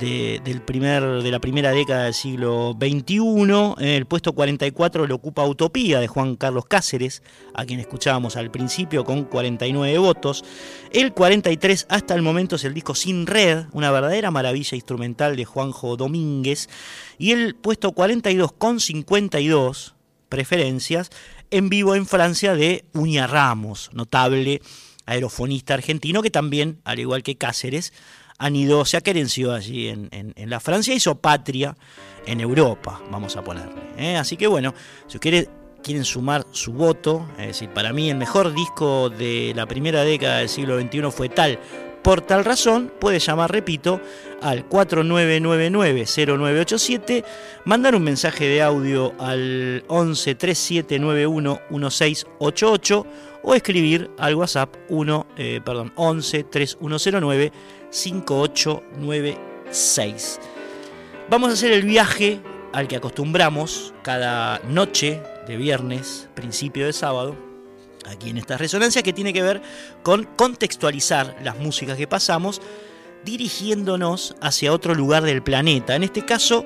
de, del primer, de la primera década del siglo XXI. El puesto 44 lo ocupa Utopía de Juan Carlos Cáceres, a quien escuchábamos al principio con 49 votos. El 43 hasta el momento es el disco Sin Red, una verdadera maravilla instrumental de Juanjo Domínguez. Y el puesto 42 con 52 preferencias en vivo en Francia de Uña Ramos, notable aerofonista argentino que también, al igual que Cáceres, han ido, se aquerenció allí en, en, en, la Francia, hizo patria en Europa, vamos a ponerle. ¿eh? Así que bueno, si quiere, quieren sumar su voto, es decir, para mí el mejor disco de la primera década del siglo XXI fue tal, por tal razón, puede llamar, repito, al 4999-0987, mandar un mensaje de audio al 11 3791 1688 o escribir al WhatsApp 1, eh, perdón, 11 3109 5896. Vamos a hacer el viaje al que acostumbramos cada noche de viernes, principio de sábado, aquí en esta resonancia, que tiene que ver con contextualizar las músicas que pasamos dirigiéndonos hacia otro lugar del planeta, en este caso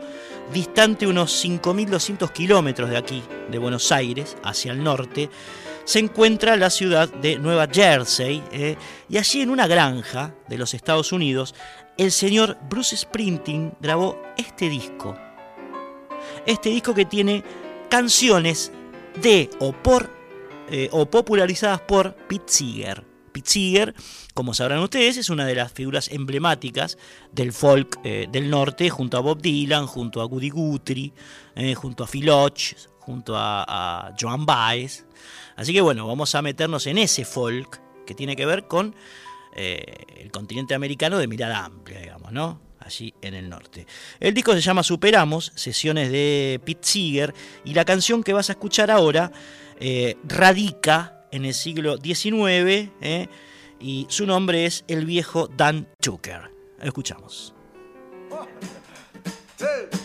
distante unos 5.200 kilómetros de aquí, de Buenos Aires, hacia el norte, se encuentra la ciudad de Nueva Jersey, eh, y allí en una granja de los Estados Unidos, el señor Bruce Springsteen grabó este disco. Este disco que tiene canciones de o por eh, o popularizadas por Pete Seeger. Pete Seeger, como sabrán ustedes, es una de las figuras emblemáticas del folk eh, del norte, junto a Bob Dylan, junto a Woody Guthrie, junto a Phil Ochs, junto a, a Joan Baez. Así que bueno, vamos a meternos en ese folk que tiene que ver con eh, el continente americano de mirada amplia, digamos, ¿no? Allí en el norte. El disco se llama Superamos, sesiones de Pete Seeger, y la canción que vas a escuchar ahora eh, radica en el siglo XIX ¿eh? y su nombre es el viejo Dan Tucker. Escuchamos.
Now,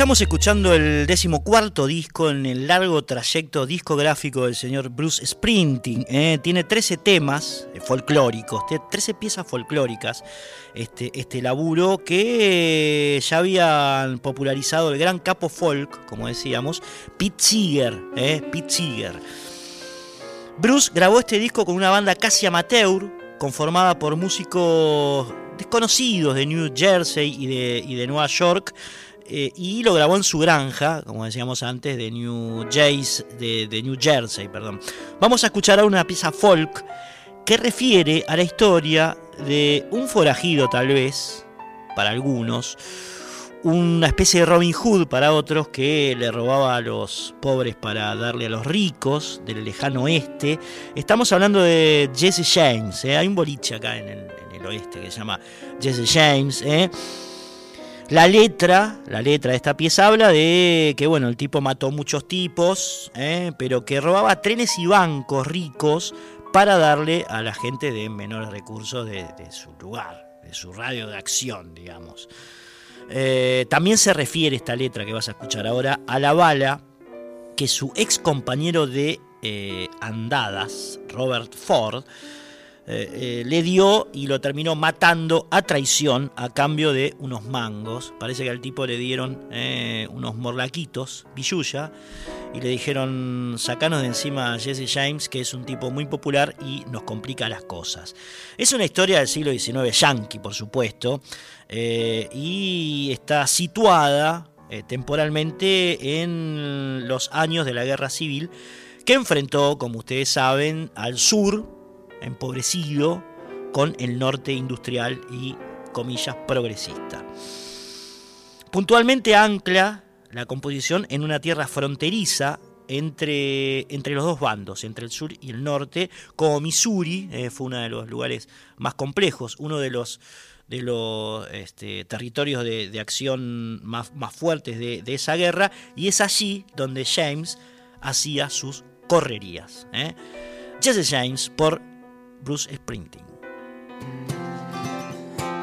Estamos escuchando el decimocuarto disco en el largo trayecto discográfico del señor Bruce Springsteen. ¿eh? Tiene 13 temas eh, folclóricos, tiene 13 piezas folclóricas. Este, este laburo que eh, ya habían popularizado el gran capo folk, como decíamos, Pete Seeger. ¿eh? Pete Seeger. Bruce grabó este disco con una banda casi amateur, conformada por músicos desconocidos de New Jersey y de Nueva York, eh, y lo grabó en su granja, como decíamos antes, de New, Jays, de, New Jersey. Perdón. Vamos a escuchar ahora una pieza folk que refiere a la historia de un forajido tal vez, para algunos, una especie de Robin Hood para otros que le robaba a los pobres para darle a los ricos del lejano oeste. Estamos hablando de Jesse James, ¿eh? hay un boliche acá en el, en el oeste que se llama Jesse James. ¿eh? La letra, la letra de esta pieza habla de que bueno, el tipo mató muchos tipos, ¿eh? pero que robaba trenes y bancos ricos para darle a la gente de menores recursos de, su lugar, de su radio de acción, digamos. Eh, también se refiere esta letra que vas a escuchar ahora a la bala que su ex compañero de eh, andadas, Robert Ford, eh, eh, le dio y lo terminó matando a traición a cambio de unos mangos. Parece que al tipo le dieron eh, unos morlaquitos, billulla, y le dijeron, sacanos de encima a Jesse James, que es un tipo muy popular y nos complica las cosas. Es una historia del siglo XIX, yankee, por supuesto, y está situada temporalmente en los años de la Guerra Civil, que enfrentó, como ustedes saben, al sur, empobrecido, con el norte industrial y, comillas, progresista. Puntualmente ancla la composición en una tierra fronteriza entre, entre los dos bandos, entre el sur y el norte, como Missouri, eh, fue uno de los lugares más complejos, uno de los, de los este, territorios de, acción más, más fuertes de, de esa guerra y es allí donde James hacía sus correrías. ¿eh? Jesse James por Bruce Springsteen.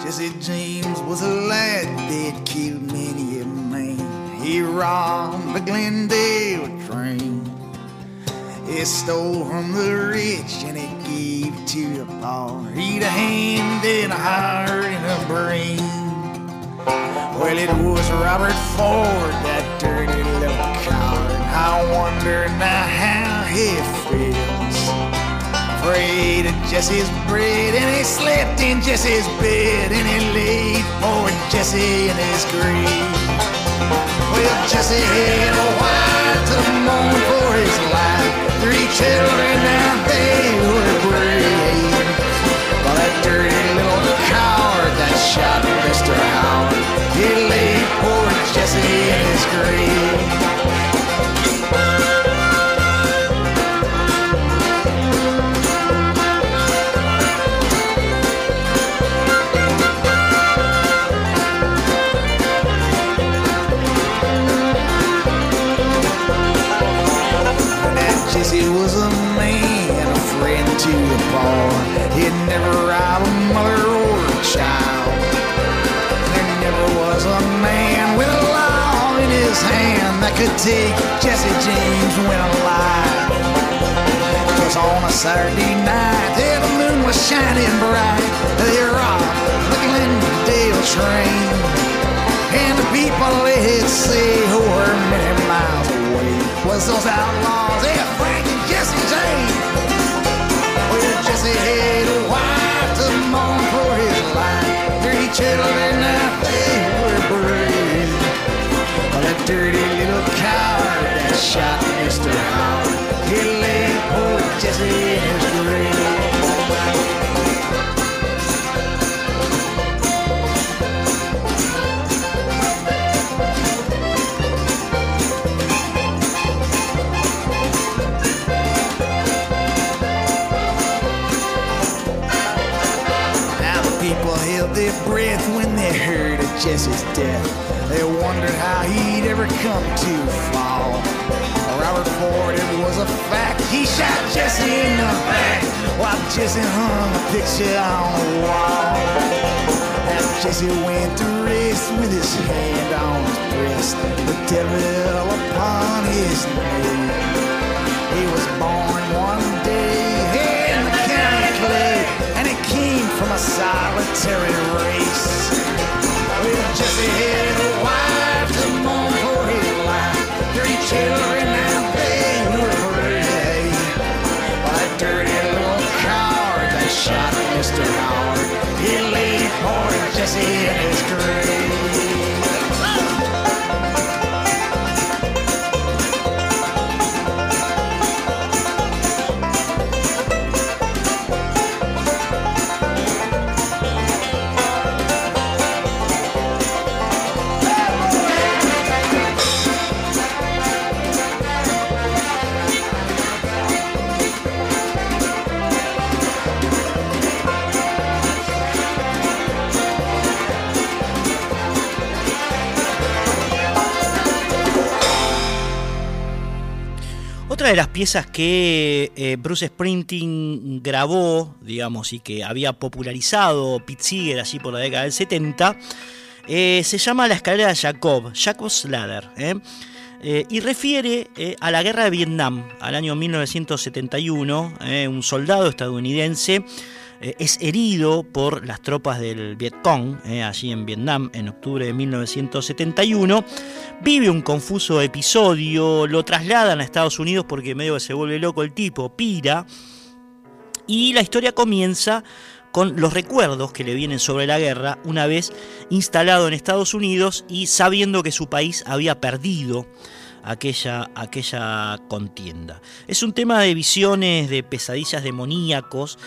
Jesse James was a lad that killed many a man. He robbed the Glendale train. He stole from the rich and he gave to the poor. He'd a hand and a heart and a brain. Well, it was Robert Ford, that dirty little coward. I wonder now how he feels. Afraid of Jesse's bread, and he slept in Jesse's bed, and he laid poor Jesse in his grave. Well, Jesse had a wife to mourn for his life, three children, now they were brave. But that dirty little coward that shot Mr. Howard, he laid poor Jesse in his grave. Could take Jesse James when alive. It was on a Saturday night, the moon was shining bright. They robbed the Glendale train. And the people they'd say who were many miles away was those outlaws, yeah, Frank and Jesse James. Well, Jesse had a wife to mourn for his life. Three children, now they were brave. That dirty that shot Mr. Howard, he laid poor Jesse in his grave. Now the people held their breath when they heard of Jesse's death. They wondered how he'd ever come to fall. Robert Ford, it was a fact. He shot Jesse in the back while Jesse hung a picture on the wall. As Jesse went to rest with his hand on his breast, the devil upon his knee. He was born one day in the clay, and he came from a solitary race. Well, Jesse had a wife to mourn for his life, three children, an. He laid poor Jesse in his grave.
Otra de las piezas que eh, Bruce Springsteen grabó, digamos, y que había popularizado Pete allí por la década del 70, eh, se llama La escalera de Jacob, Jacob's Ladder, ¿eh? Y refiere a la guerra de Vietnam, al año 1971, eh, un soldado estadounidense eh, es herido por las tropas del Vietcong, eh, allí en Vietnam, en octubre de 1971. Vive un confuso episodio, lo trasladan a Estados Unidos porque medio que se vuelve loco el tipo, pira. Y la historia comienza con los recuerdos que le vienen sobre la guerra una vez instalado en Estados Unidos y sabiendo que su país había perdido aquella, aquella contienda. Es un tema de visiones, de pesadillas demoníacos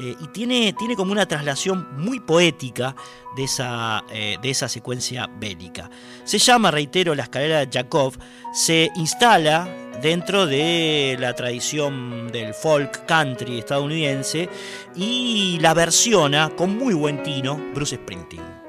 eh, y tiene, tiene como una traslación muy poética de esa, eh, de esa secuencia bélica. Se llama, reitero, la escalera de Jacob, se instala
dentro de la tradición del folk country estadounidense y la versiona con muy buen tino Bruce Springsteen.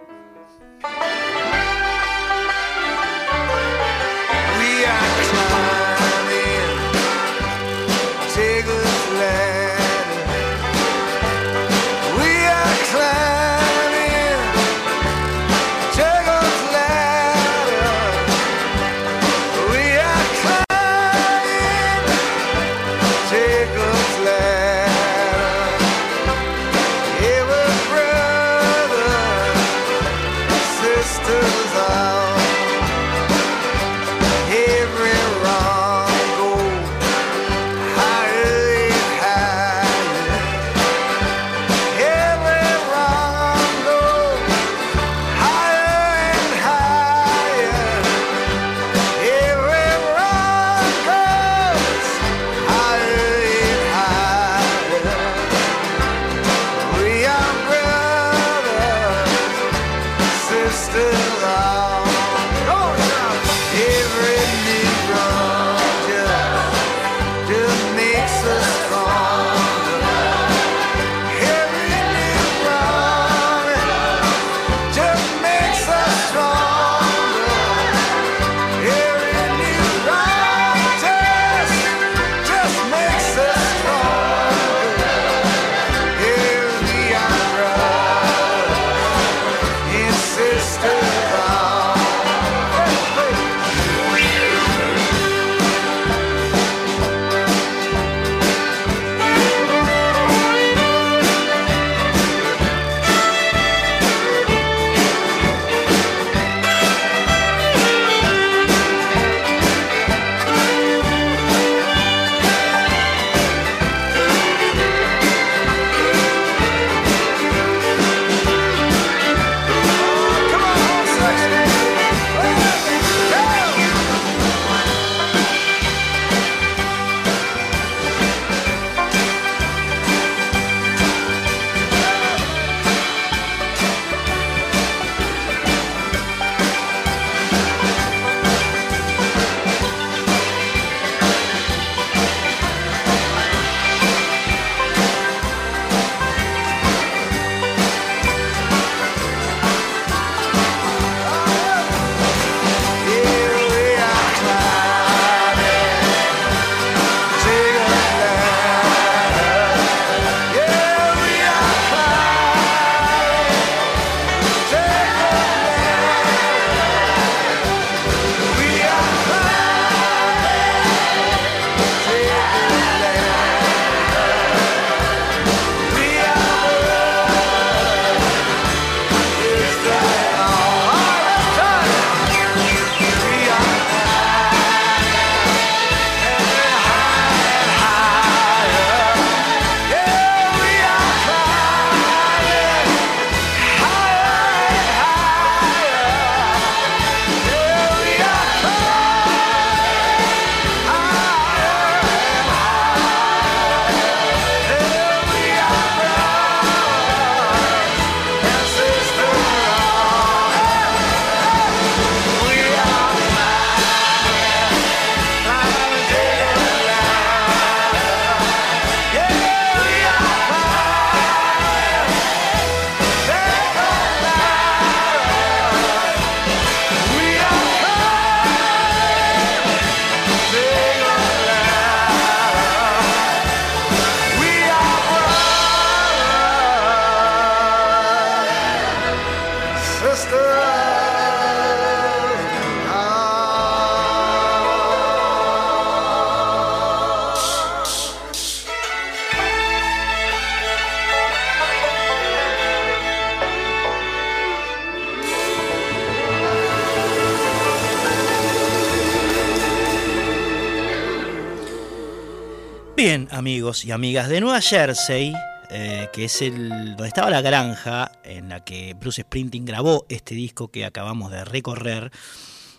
Y amigas de Nueva Jersey, eh, que es el donde estaba la granja en la que Bruce Springsteen grabó este disco que acabamos de recorrer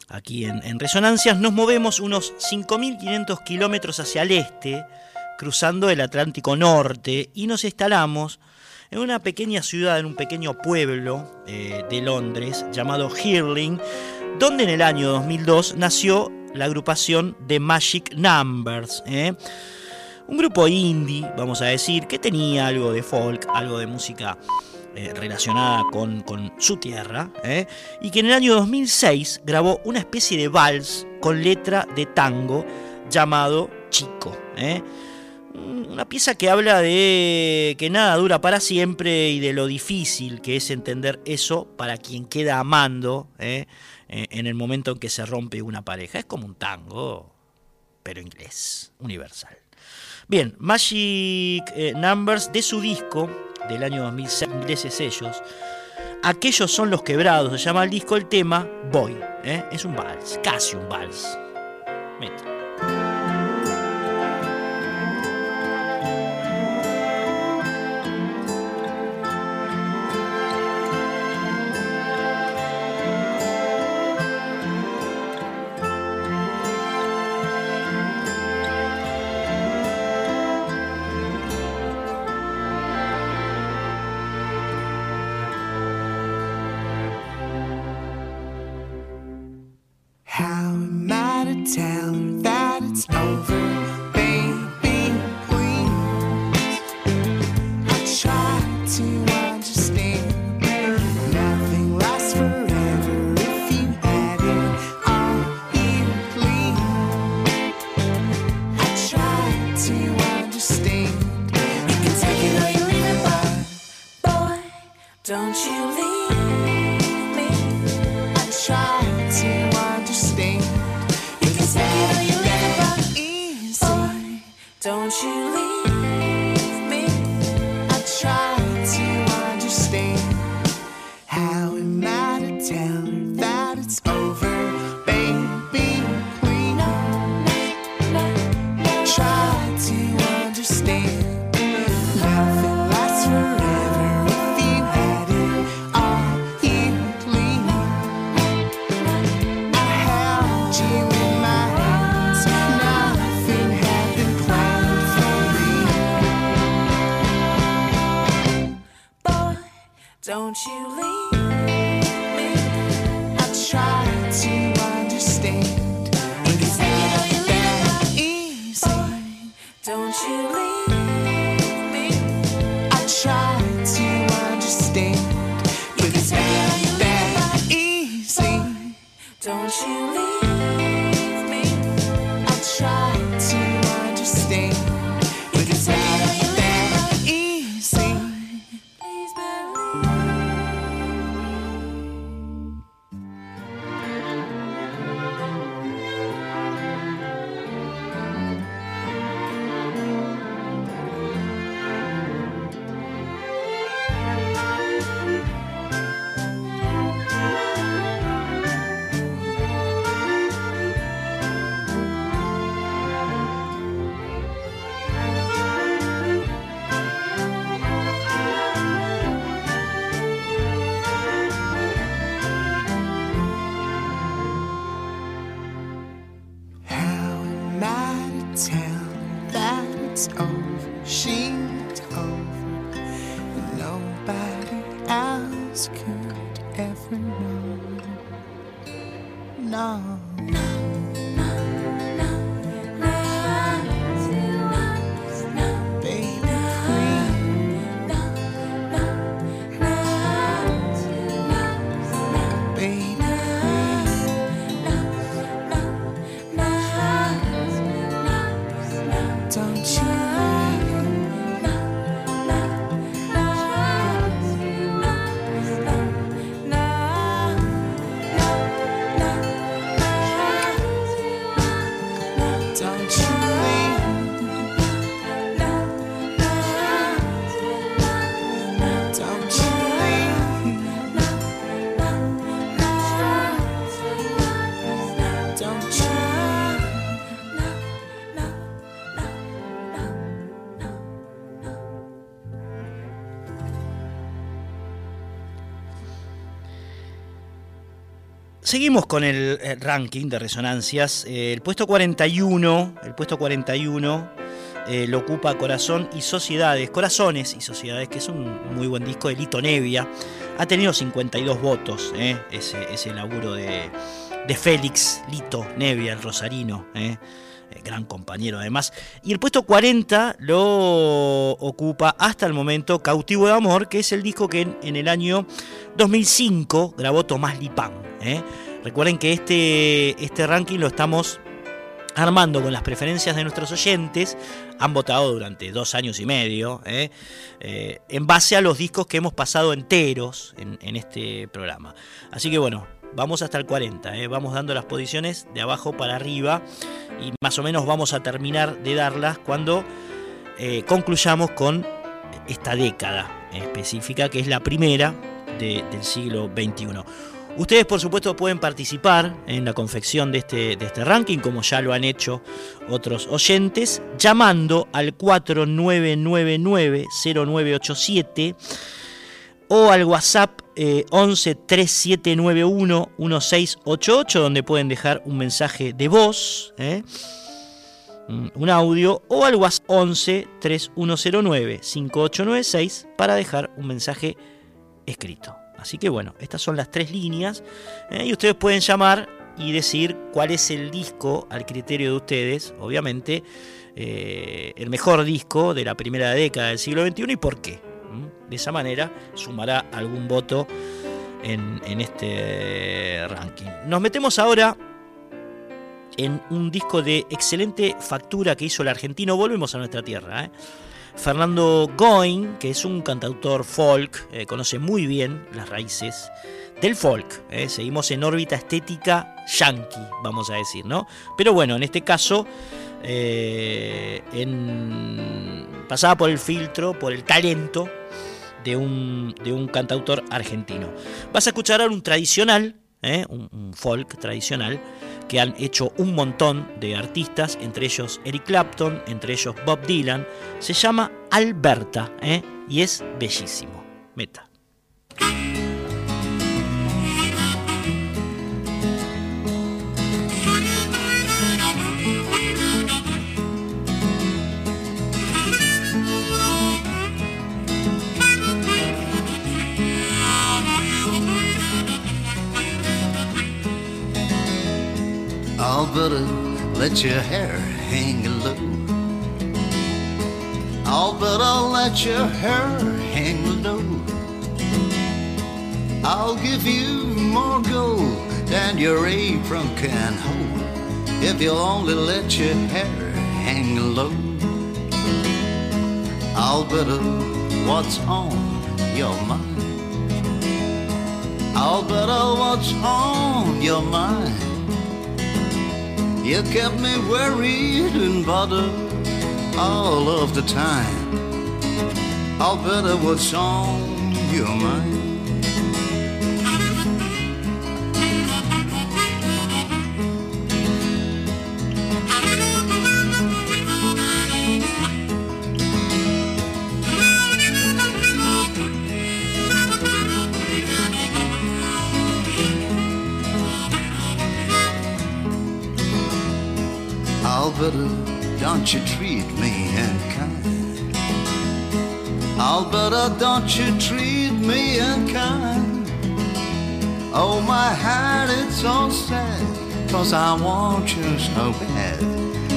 aquí en, Resonancias, nos movemos unos 5.500 kilómetros hacia el este, cruzando el Atlántico Norte, y nos instalamos en una pequeña ciudad, en un pequeño pueblo eh, de Londres llamado Hirling, donde en el año 2002 nació
la agrupación de Magic Numbers. ¿eh? Un grupo indie, vamos a decir, que tenía algo de folk, algo de música eh, relacionada con, su tierra, ¿eh? y que en el año 2006 grabó una especie de vals con letra de tango llamado Chico. ¿eh? Una pieza que habla de que nada dura para siempre y de lo difícil que es entender eso para quien queda amando en el momento en que se rompe una pareja. Es como un tango, pero inglés, universal. Bien, Magic eh, Numbers de su disco del año 2006, ingleses ellos. Aquellos son los quebrados, se llama el disco, el tema Boy. ¿eh? Es un vals, casi un vals.
Don't you leave
Seguimos con el eh, ranking de resonancias. Eh, el puesto 41, el puesto 41 eh, lo ocupa Corazón y Sociedades, Corazones y Sociedades, que es un muy buen disco de Lito Nevia. Ha tenido 52 votos, ese, laburo de, Félix Lito Nevia, el rosarino, gran compañero además. Y el puesto 40 lo ocupa hasta el momento Cautivo de Amor, que es el disco que en, en el año 2005 grabó Tomás Lipán. ¿Eh? Recuerden que este, este ranking lo estamos armando con las preferencias de nuestros oyentes, han votado durante dos años y medio, ¿eh? Eh, en base a los discos que hemos pasado enteros en, este programa. Así que bueno, vamos hasta el 40, ¿eh? vamos dando las posiciones de abajo para arriba y más o menos vamos a terminar de darlas cuando concluyamos con esta década específica, que es la primera de- del siglo XXI. Ustedes, por supuesto, pueden participar en la confección de este, de este ranking, como ya lo han hecho otros oyentes, llamando al 4999-0987 o al WhatsApp eh, 11 3791 1688, donde pueden dejar un mensaje de voz, ¿eh? Mm, un audio, o al WhatsApp 11 3109 5896 para dejar un mensaje escrito. Así que bueno, estas son las tres líneas ¿eh? y ustedes pueden llamar y decir cuál es el disco al criterio de ustedes, obviamente, eh, el mejor disco de la primera década del siglo XXI y por qué. De esa manera sumará algún voto en, en este ranking. Nos metemos ahora en un disco de excelente factura que hizo el argentino. Volvemos a nuestra tierra. ¿eh? Fernando Goin, que es un cantautor folk, eh, conoce muy bien las raíces del folk. ¿eh? Seguimos en órbita estética yankee, vamos a decir, ¿no? Pero bueno, en este caso, eh, en- pasaba por el filtro, por el talento de un, de un cantautor argentino. Vas a escuchar ahora un tradicional, ¿eh? un, un folk tradicional, que han hecho un montón de artistas, entre ellos Eric Clapton, entre ellos Bob Dylan. Se llama Alberta ¿eh? y es bellísimo. Meta.
Alberta, let your hair hang low. Alberta, let your hair hang low. I'll give you more gold than your apron can hold if you'll only let your hair hang low. Alberta, what's on your mind? Alberta, what's on your mind? You kept me worried and bothered all of the time. I'll bet it was on your mind. Alberta, don't you treat me unkind. Alberta, don't you treat me unkind. Oh, my heart, it's so sad, cause I want you so bad.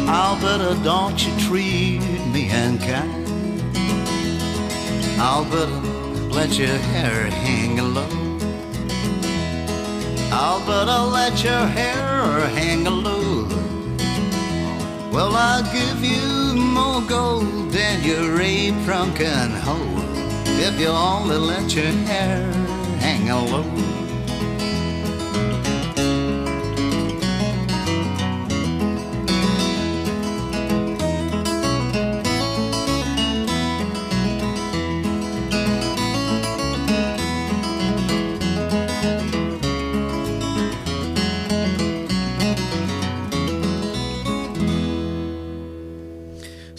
Alberta, don't you treat me unkind. Alberta, let your hair hang low. Alberta, let your hair hang low. Well, I'll give you more gold than your apron can hold if you only let your hair hang low.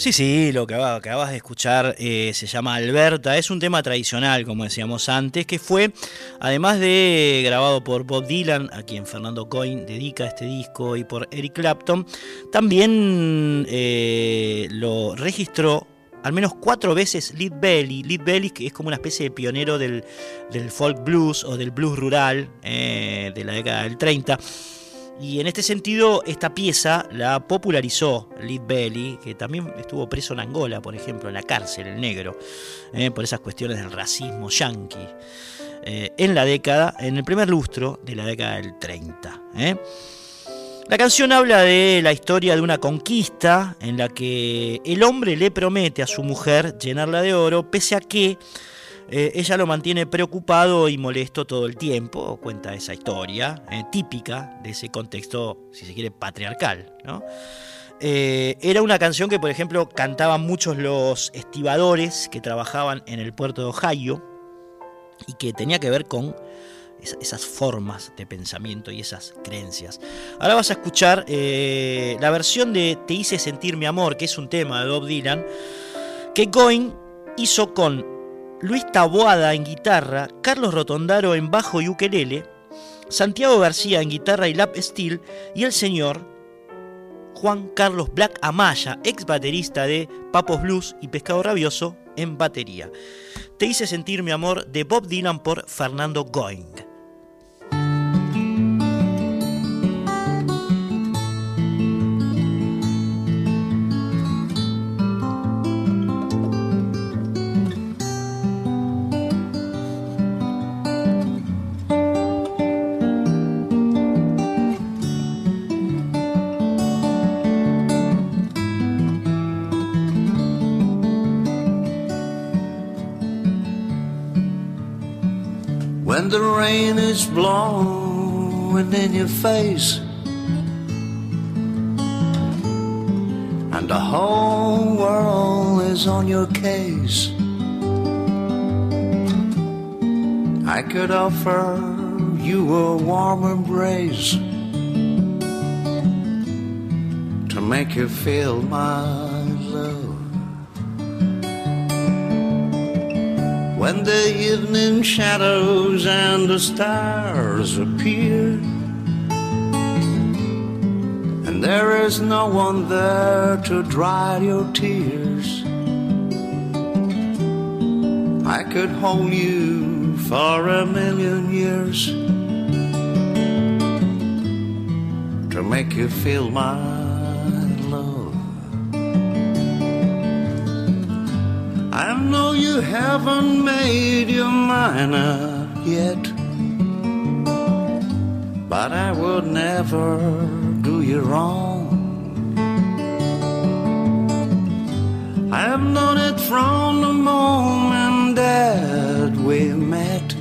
Sí, sí, lo que acabas, de escuchar eh, se llama Alberta. Es un tema tradicional, como decíamos antes, que fue, además de grabado por Bob Dylan, a quien Fernando Coin dedica este disco, y por Eric Clapton, también eh, lo registró al menos cuatro veces Lead Belly. Lead Belly que es como una especie de pionero del, del folk blues o del blues rural eh, de la década del 30. Y en este sentido, esta pieza la popularizó Lead Belly, que también estuvo preso en Angola, por ejemplo, en la cárcel, el negro, eh, por esas cuestiones del racismo yanqui, eh, en la década, en el primer lustro de la década del 30. ¿eh? La canción habla de la historia de una conquista en la que el hombre le promete a su mujer llenarla de oro, pese a que eh, ella lo mantiene preocupado y molesto todo el tiempo, cuenta esa historia eh, típica de ese contexto, si se quiere, patriarcal. Eh, era una canción que, por ejemplo, cantaban muchos los estibadores que trabajaban en el puerto de Ohio y que tenía que ver con esa- esas formas de pensamiento y esas creencias. Ahora vas a escuchar la versión de Te hice sentir mi amor, que es un tema de Bob Dylan, que Going hizo con Luis Taboada en guitarra, Carlos Rotondaro en bajo y ukelele, Santiago García en guitarra y lap steel y el señor Juan Carlos Black Amaya, ex baterista de Papos Blues y Pescado Rabioso, en batería. Te hice sentir mi amor de Bob Dylan por Fernando Going.
Rain is blowing in your face. And the whole world is on your case. I could offer you a warm embrace To make you feel my When the evening shadows and the stars appear, and there is no one there to dry your tears, I could hold you for a million years to make you feel my know you haven't made your mind up yet, but I would never do you wrong. I have known it from the moment that we met.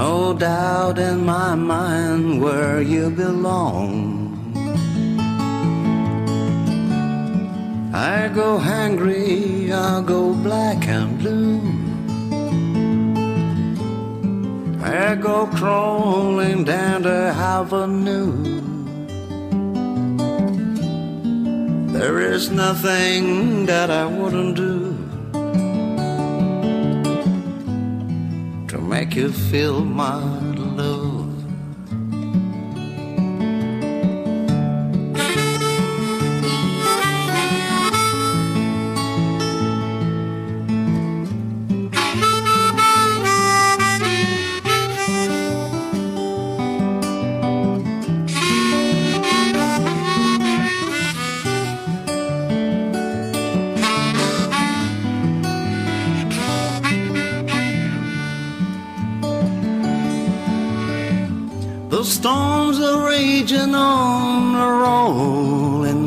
No doubt in my mind where you belong. I go hungry, I go black and blue. I go crawling down the avenue. There is nothing that I wouldn't do to make you feel my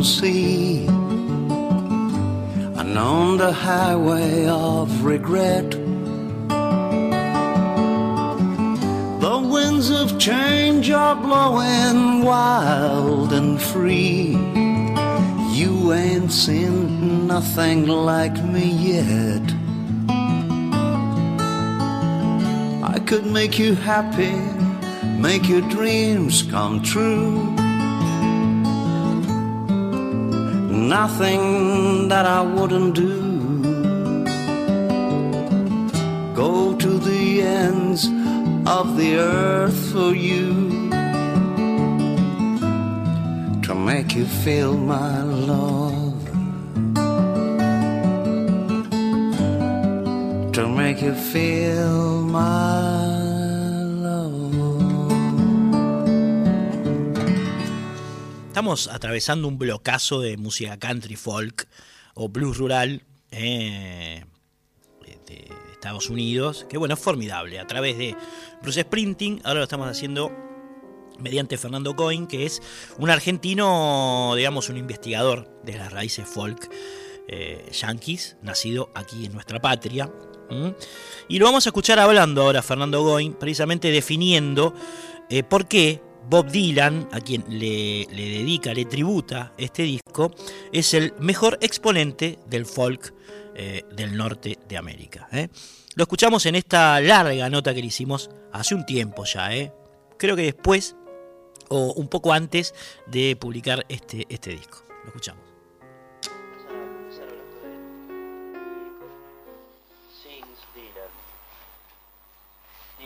sea and on the highway of regret. The winds of change are blowing wild and free. You ain't seen nothing like me yet. I could make you happy make your dreams come true. Nothing that I wouldn't do. Go to the ends of the earth for you to make you feel my love. To make you feel my
atravesando un blocazo de música country folk o blues rural eh, de Estados Unidos, que bueno, es formidable. A través de Bruce Sprinting, ahora lo estamos haciendo mediante Fernando Coin, que es un argentino, digamos, un investigador de las raíces folk eh, yankees, nacido aquí en nuestra patria. Y lo vamos a escuchar hablando ahora Fernando Goin, precisamente definiendo eh, por qué Bob Dylan, a quien le, dedica, le tributa este disco, es el mejor exponente del folk eh, del norte de América. ¿eh? Lo escuchamos en esta larga nota que le hicimos hace un tiempo ya, ¿eh? creo que después o un poco antes de publicar este, este disco. Lo escuchamos.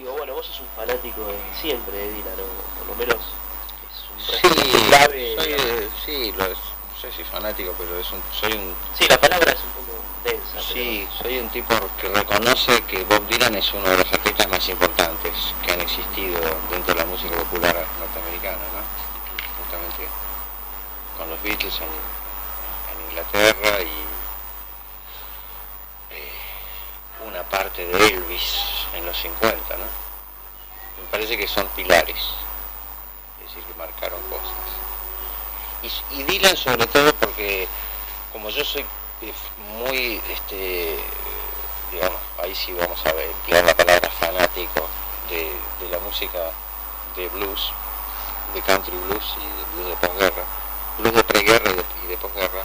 Digo, bueno, vos sos un fanático de siempre de Dylan, o por lo menos es un
Sí,
clave.
soy, eh, sí, lo no sé si fanático, pero es un, soy un...
Sí, la palabra es un poco densa.
Sí, soy un tipo que reconoce que Bob Dylan es uno de los artistas más importantes que han existido dentro de la música popular norteamericana, ¿no? Justamente con los Beatles en, en Inglaterra y eh, una parte de Elvis en los 50, ¿no? Me parece que son pilares, es decir, que marcaron cosas. Y, Dylan sobre todo porque como yo soy muy, este, digamos, ahí sí vamos a emplear la palabra fanático de, la música de blues, de country blues y de blues de posguerra, blues de preguerra y de, y de posguerra.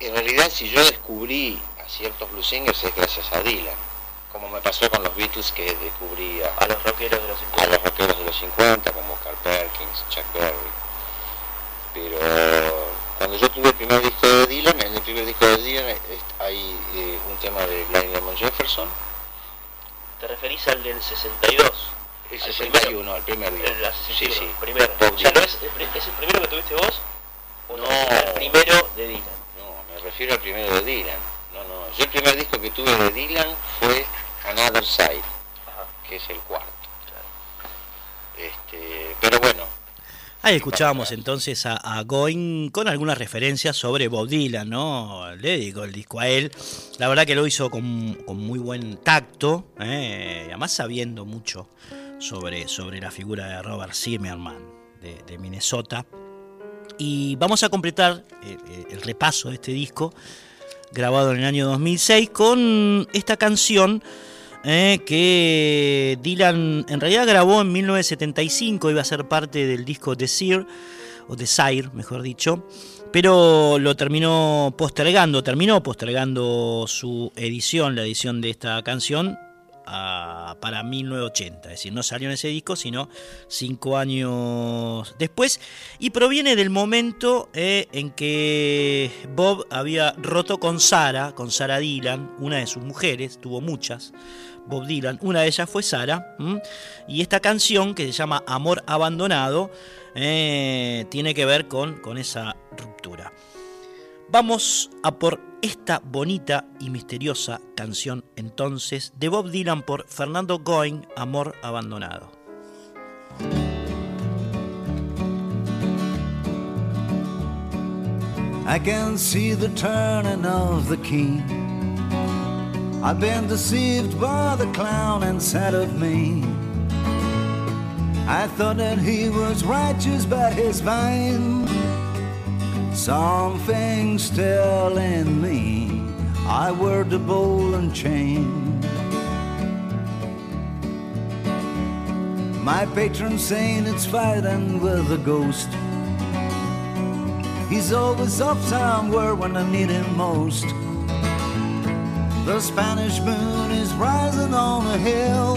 En realidad si yo descubrí ciertos blues singers es gracias a Dylan, como me pasó con los Beatles que descubrí a,
A los rockeros de los 50.
a los rockeros de los 50 como Carl Perkins, Chuck Berry. Pero cuando yo tuve el primer disco de Dylan, en el primer disco de Dylan hay eh, un tema de Blind Lemon Jefferson,
¿Te referís al del 62?
el
Al
61, el primer disco.
El,
Sí,
61,
sí.
primero. O sea, ¿no es, el, pri- es el primero que tuviste vos? ¿O
No.
El primero de Dylan.
No, me refiero al primero de Dylan. No, no. Yo el primer disco que tuve de Dylan fue Another Side, que es el cuarto. Este, pero bueno,
Ahí escuchábamos entonces a, a Going con algunas referencias sobre Bob Dylan, ¿no? Le dedico el disco a él. La verdad que lo hizo con, con muy buen tacto, ¿eh? y además sabiendo mucho sobre, sobre la figura de Robert Zimmerman de, de Minnesota. Y vamos a completar eh, eh, el repaso de este disco, grabado en el año 2006, con esta canción eh, que Dylan en realidad grabó en 1975, iba a ser parte del disco Desire, o Desire, mejor dicho, pero lo terminó postergando, terminó postergando su edición, la edición de esta canción, para 1980, es decir, no salió en ese disco, sino cinco años después, y proviene del momento eh, en que Bob había roto con Sara, con Sara Dylan, una de sus mujeres, tuvo muchas, Bob Dylan, una de ellas fue Sara, y esta canción que se llama Amor Abandonado eh, tiene que ver con, con esa ruptura. Vamos a por esta bonita y misteriosa canción entonces de Bob Dylan por Fernando Goin, Amor Abandonado.
I can see the turning of the key. I've been deceived by the clown inside of me. I thought that he was righteous, but his vine. Something still in me. I wear the ball and chain. My patron saint is fighting with a ghost. He's always off somewhere when I need him most. The Spanish moon is rising on a hill.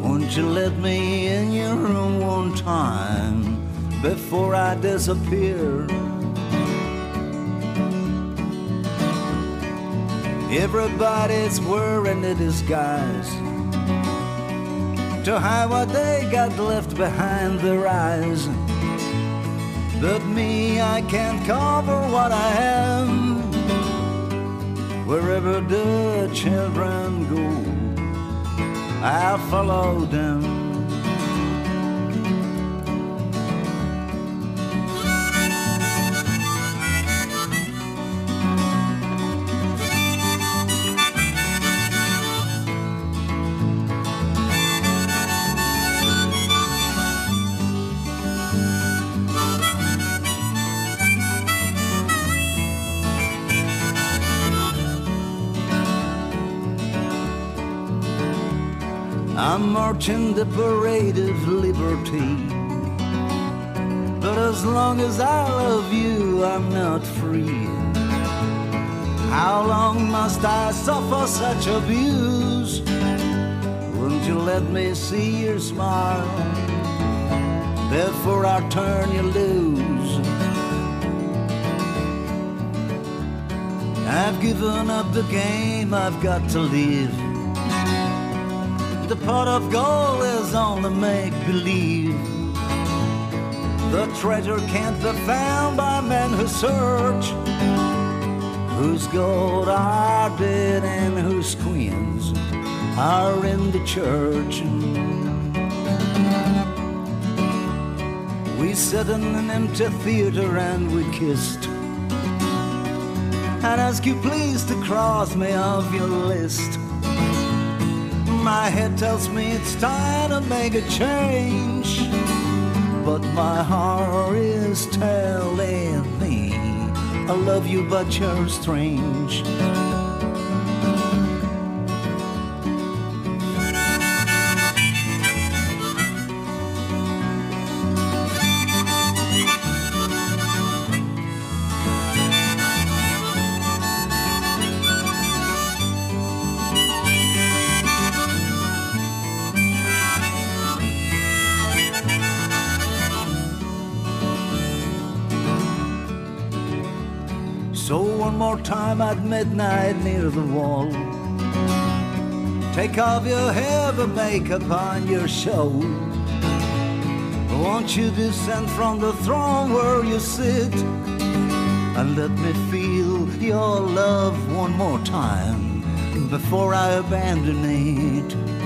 Won't you let me in your room one time before I disappear? Everybody's wearing a disguise to hide what they got left behind their eyes. But me, I can't cover what I am. Wherever the children go, I'll follow them. I'm marching the parade of liberty. But as long as I love you, I'm not free. How long must I suffer such abuse? Won't you let me see your smile before I turn you loose? I've given up the game, I've got to live. The pot of gold is only make believe. The treasure can't be found by men who search. Whose gold are dead and whose queens are in the church. We sat in an empty theater and we kissed. And ask you please to cross me off your list. My head tells me it's time to make a change. But my heart is telling me I love you, but you're strange. Time at midnight near the wall. Take off your heavy makeup on your show. Won't you descend from the throne where you sit and let me feel your love one more time before I abandon it?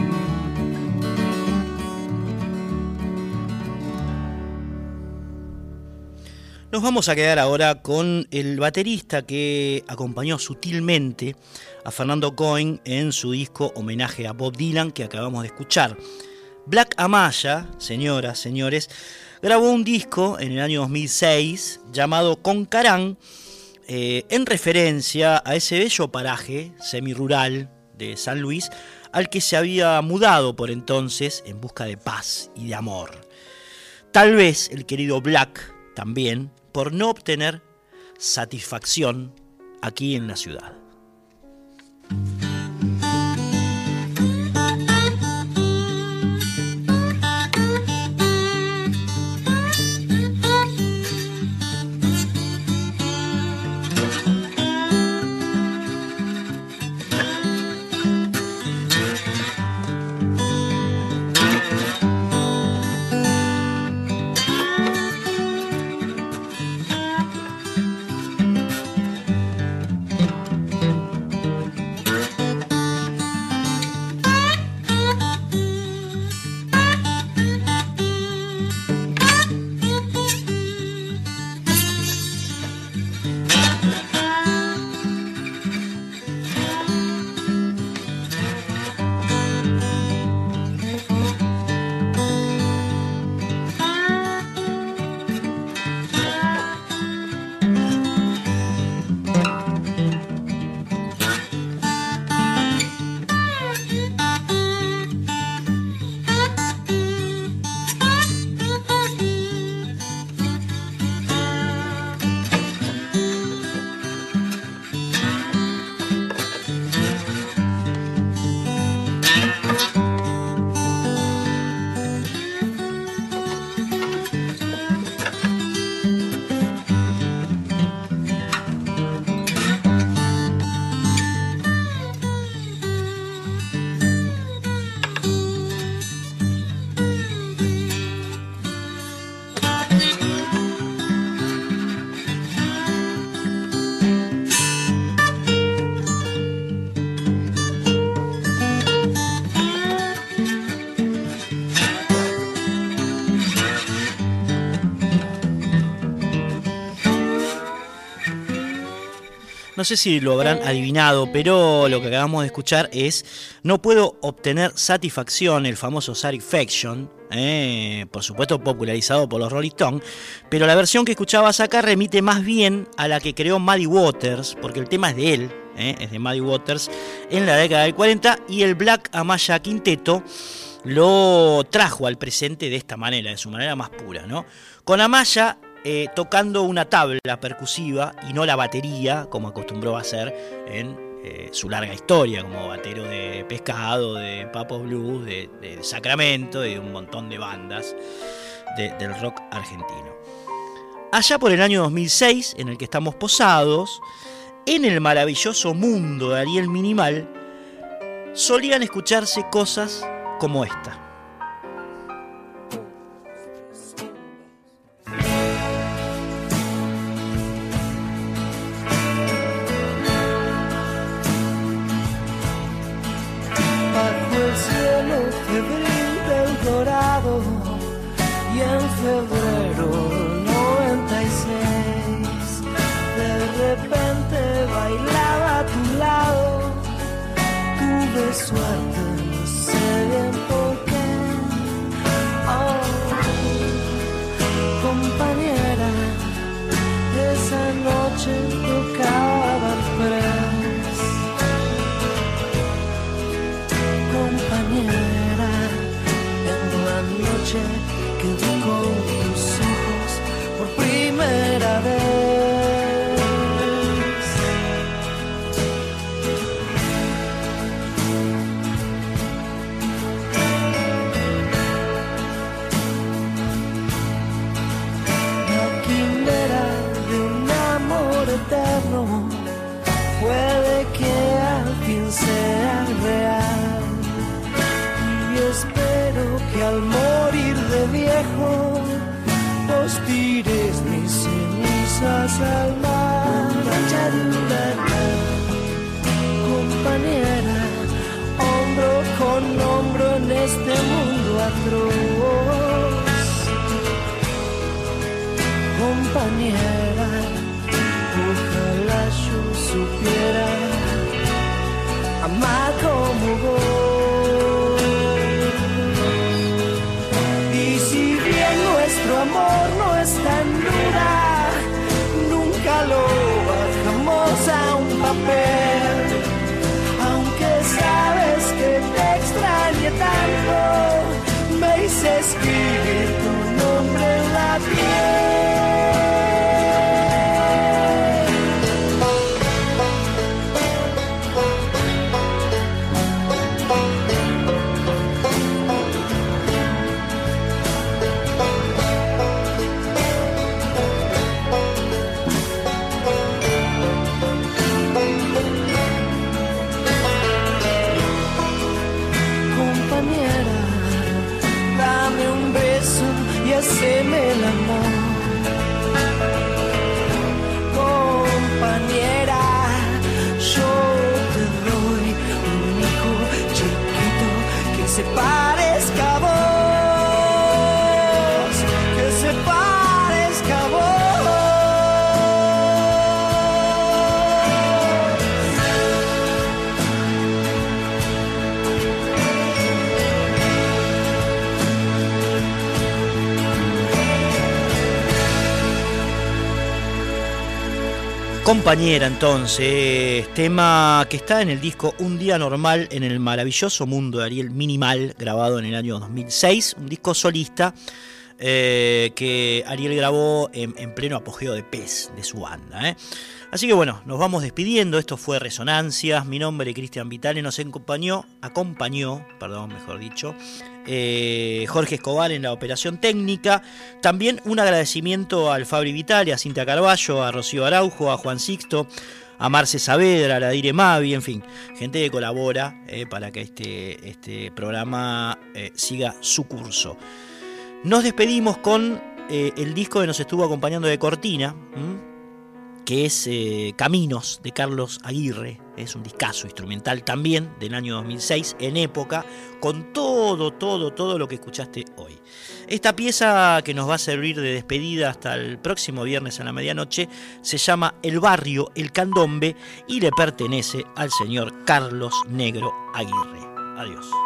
Nos vamos a quedar ahora con el baterista que acompañó sutilmente a Fernando Cohen en su disco homenaje a Bob Dylan que acabamos de escuchar. Black Amaya, señoras, señores, grabó un disco en el año 2006 llamado Concarán, eh, en referencia a ese bello paraje semirural de San Luis al que se había mudado por entonces en busca de paz y de amor. Tal vez el querido Black también por no obtener satisfacción aquí en la ciudad. No sé si lo habrán adivinado, pero lo que acabamos de escuchar es No puedo obtener satisfacción, el famoso Satisfaction, eh, por supuesto popularizado por los Rolling Stones, pero la versión que escuchabas acá remite más bien a la que creó Muddy Waters, porque el tema es de él, eh, es de Muddy Waters, en la década del 40, y el Black Amaya Quinteto lo trajo al presente de esta manera, de su manera más pura, ¿no? Con Amaya eh, tocando una tabla percusiva y no la batería, como acostumbró a hacer en eh, su larga historia, como batero de pescado, de Papos Blues, de, Sacramento, de un montón de bandas de- del rock argentino. Allá por el año 2006, en el que estamos posados, en el maravilloso mundo de Ariel Minimal, solían escucharse cosas como esta.
Tuve suerte cenizas al mar. Compañera, hombro con hombro en este mundo atroz. Compañera, ojalá yo supiera amar como vos. Escribir tu nombre en la piel. Compañera,
entonces, tema que está en el disco Un Día Normal en el maravilloso mundo de Ariel Minimal, grabado en el año 2006, un disco solista eh, que Ariel grabó en, en pleno apogeo de Pez, de su banda. ¿eh? Así que bueno, nos vamos despidiendo, esto fue Resonancias, mi nombre es Cristian Vitale, nos acompañó, acompañó, perdón, mejor dicho, eh, Jorge Escobar en la operación técnica. También un agradecimiento al Fabri Vitale, a Cintia Carballo, a Rocío Araujo, a Juan Sixto, a Marce Saavedra, a la Dire Mavi, en fin, gente que colabora eh, para que este, este programa eh, siga su curso. Nos despedimos con el disco que nos estuvo acompañando de Cortina. Que es eh, Caminos de Carlos Aguirre. Es un discazo instrumental también del año 2006, en época, con todo, todo, todo lo que escuchaste hoy. Esta pieza que nos va a servir de despedida hasta el próximo viernes a la medianoche se llama El Barrio, el Candombe y le pertenece al señor Carlos Negro Aguirre. Adiós.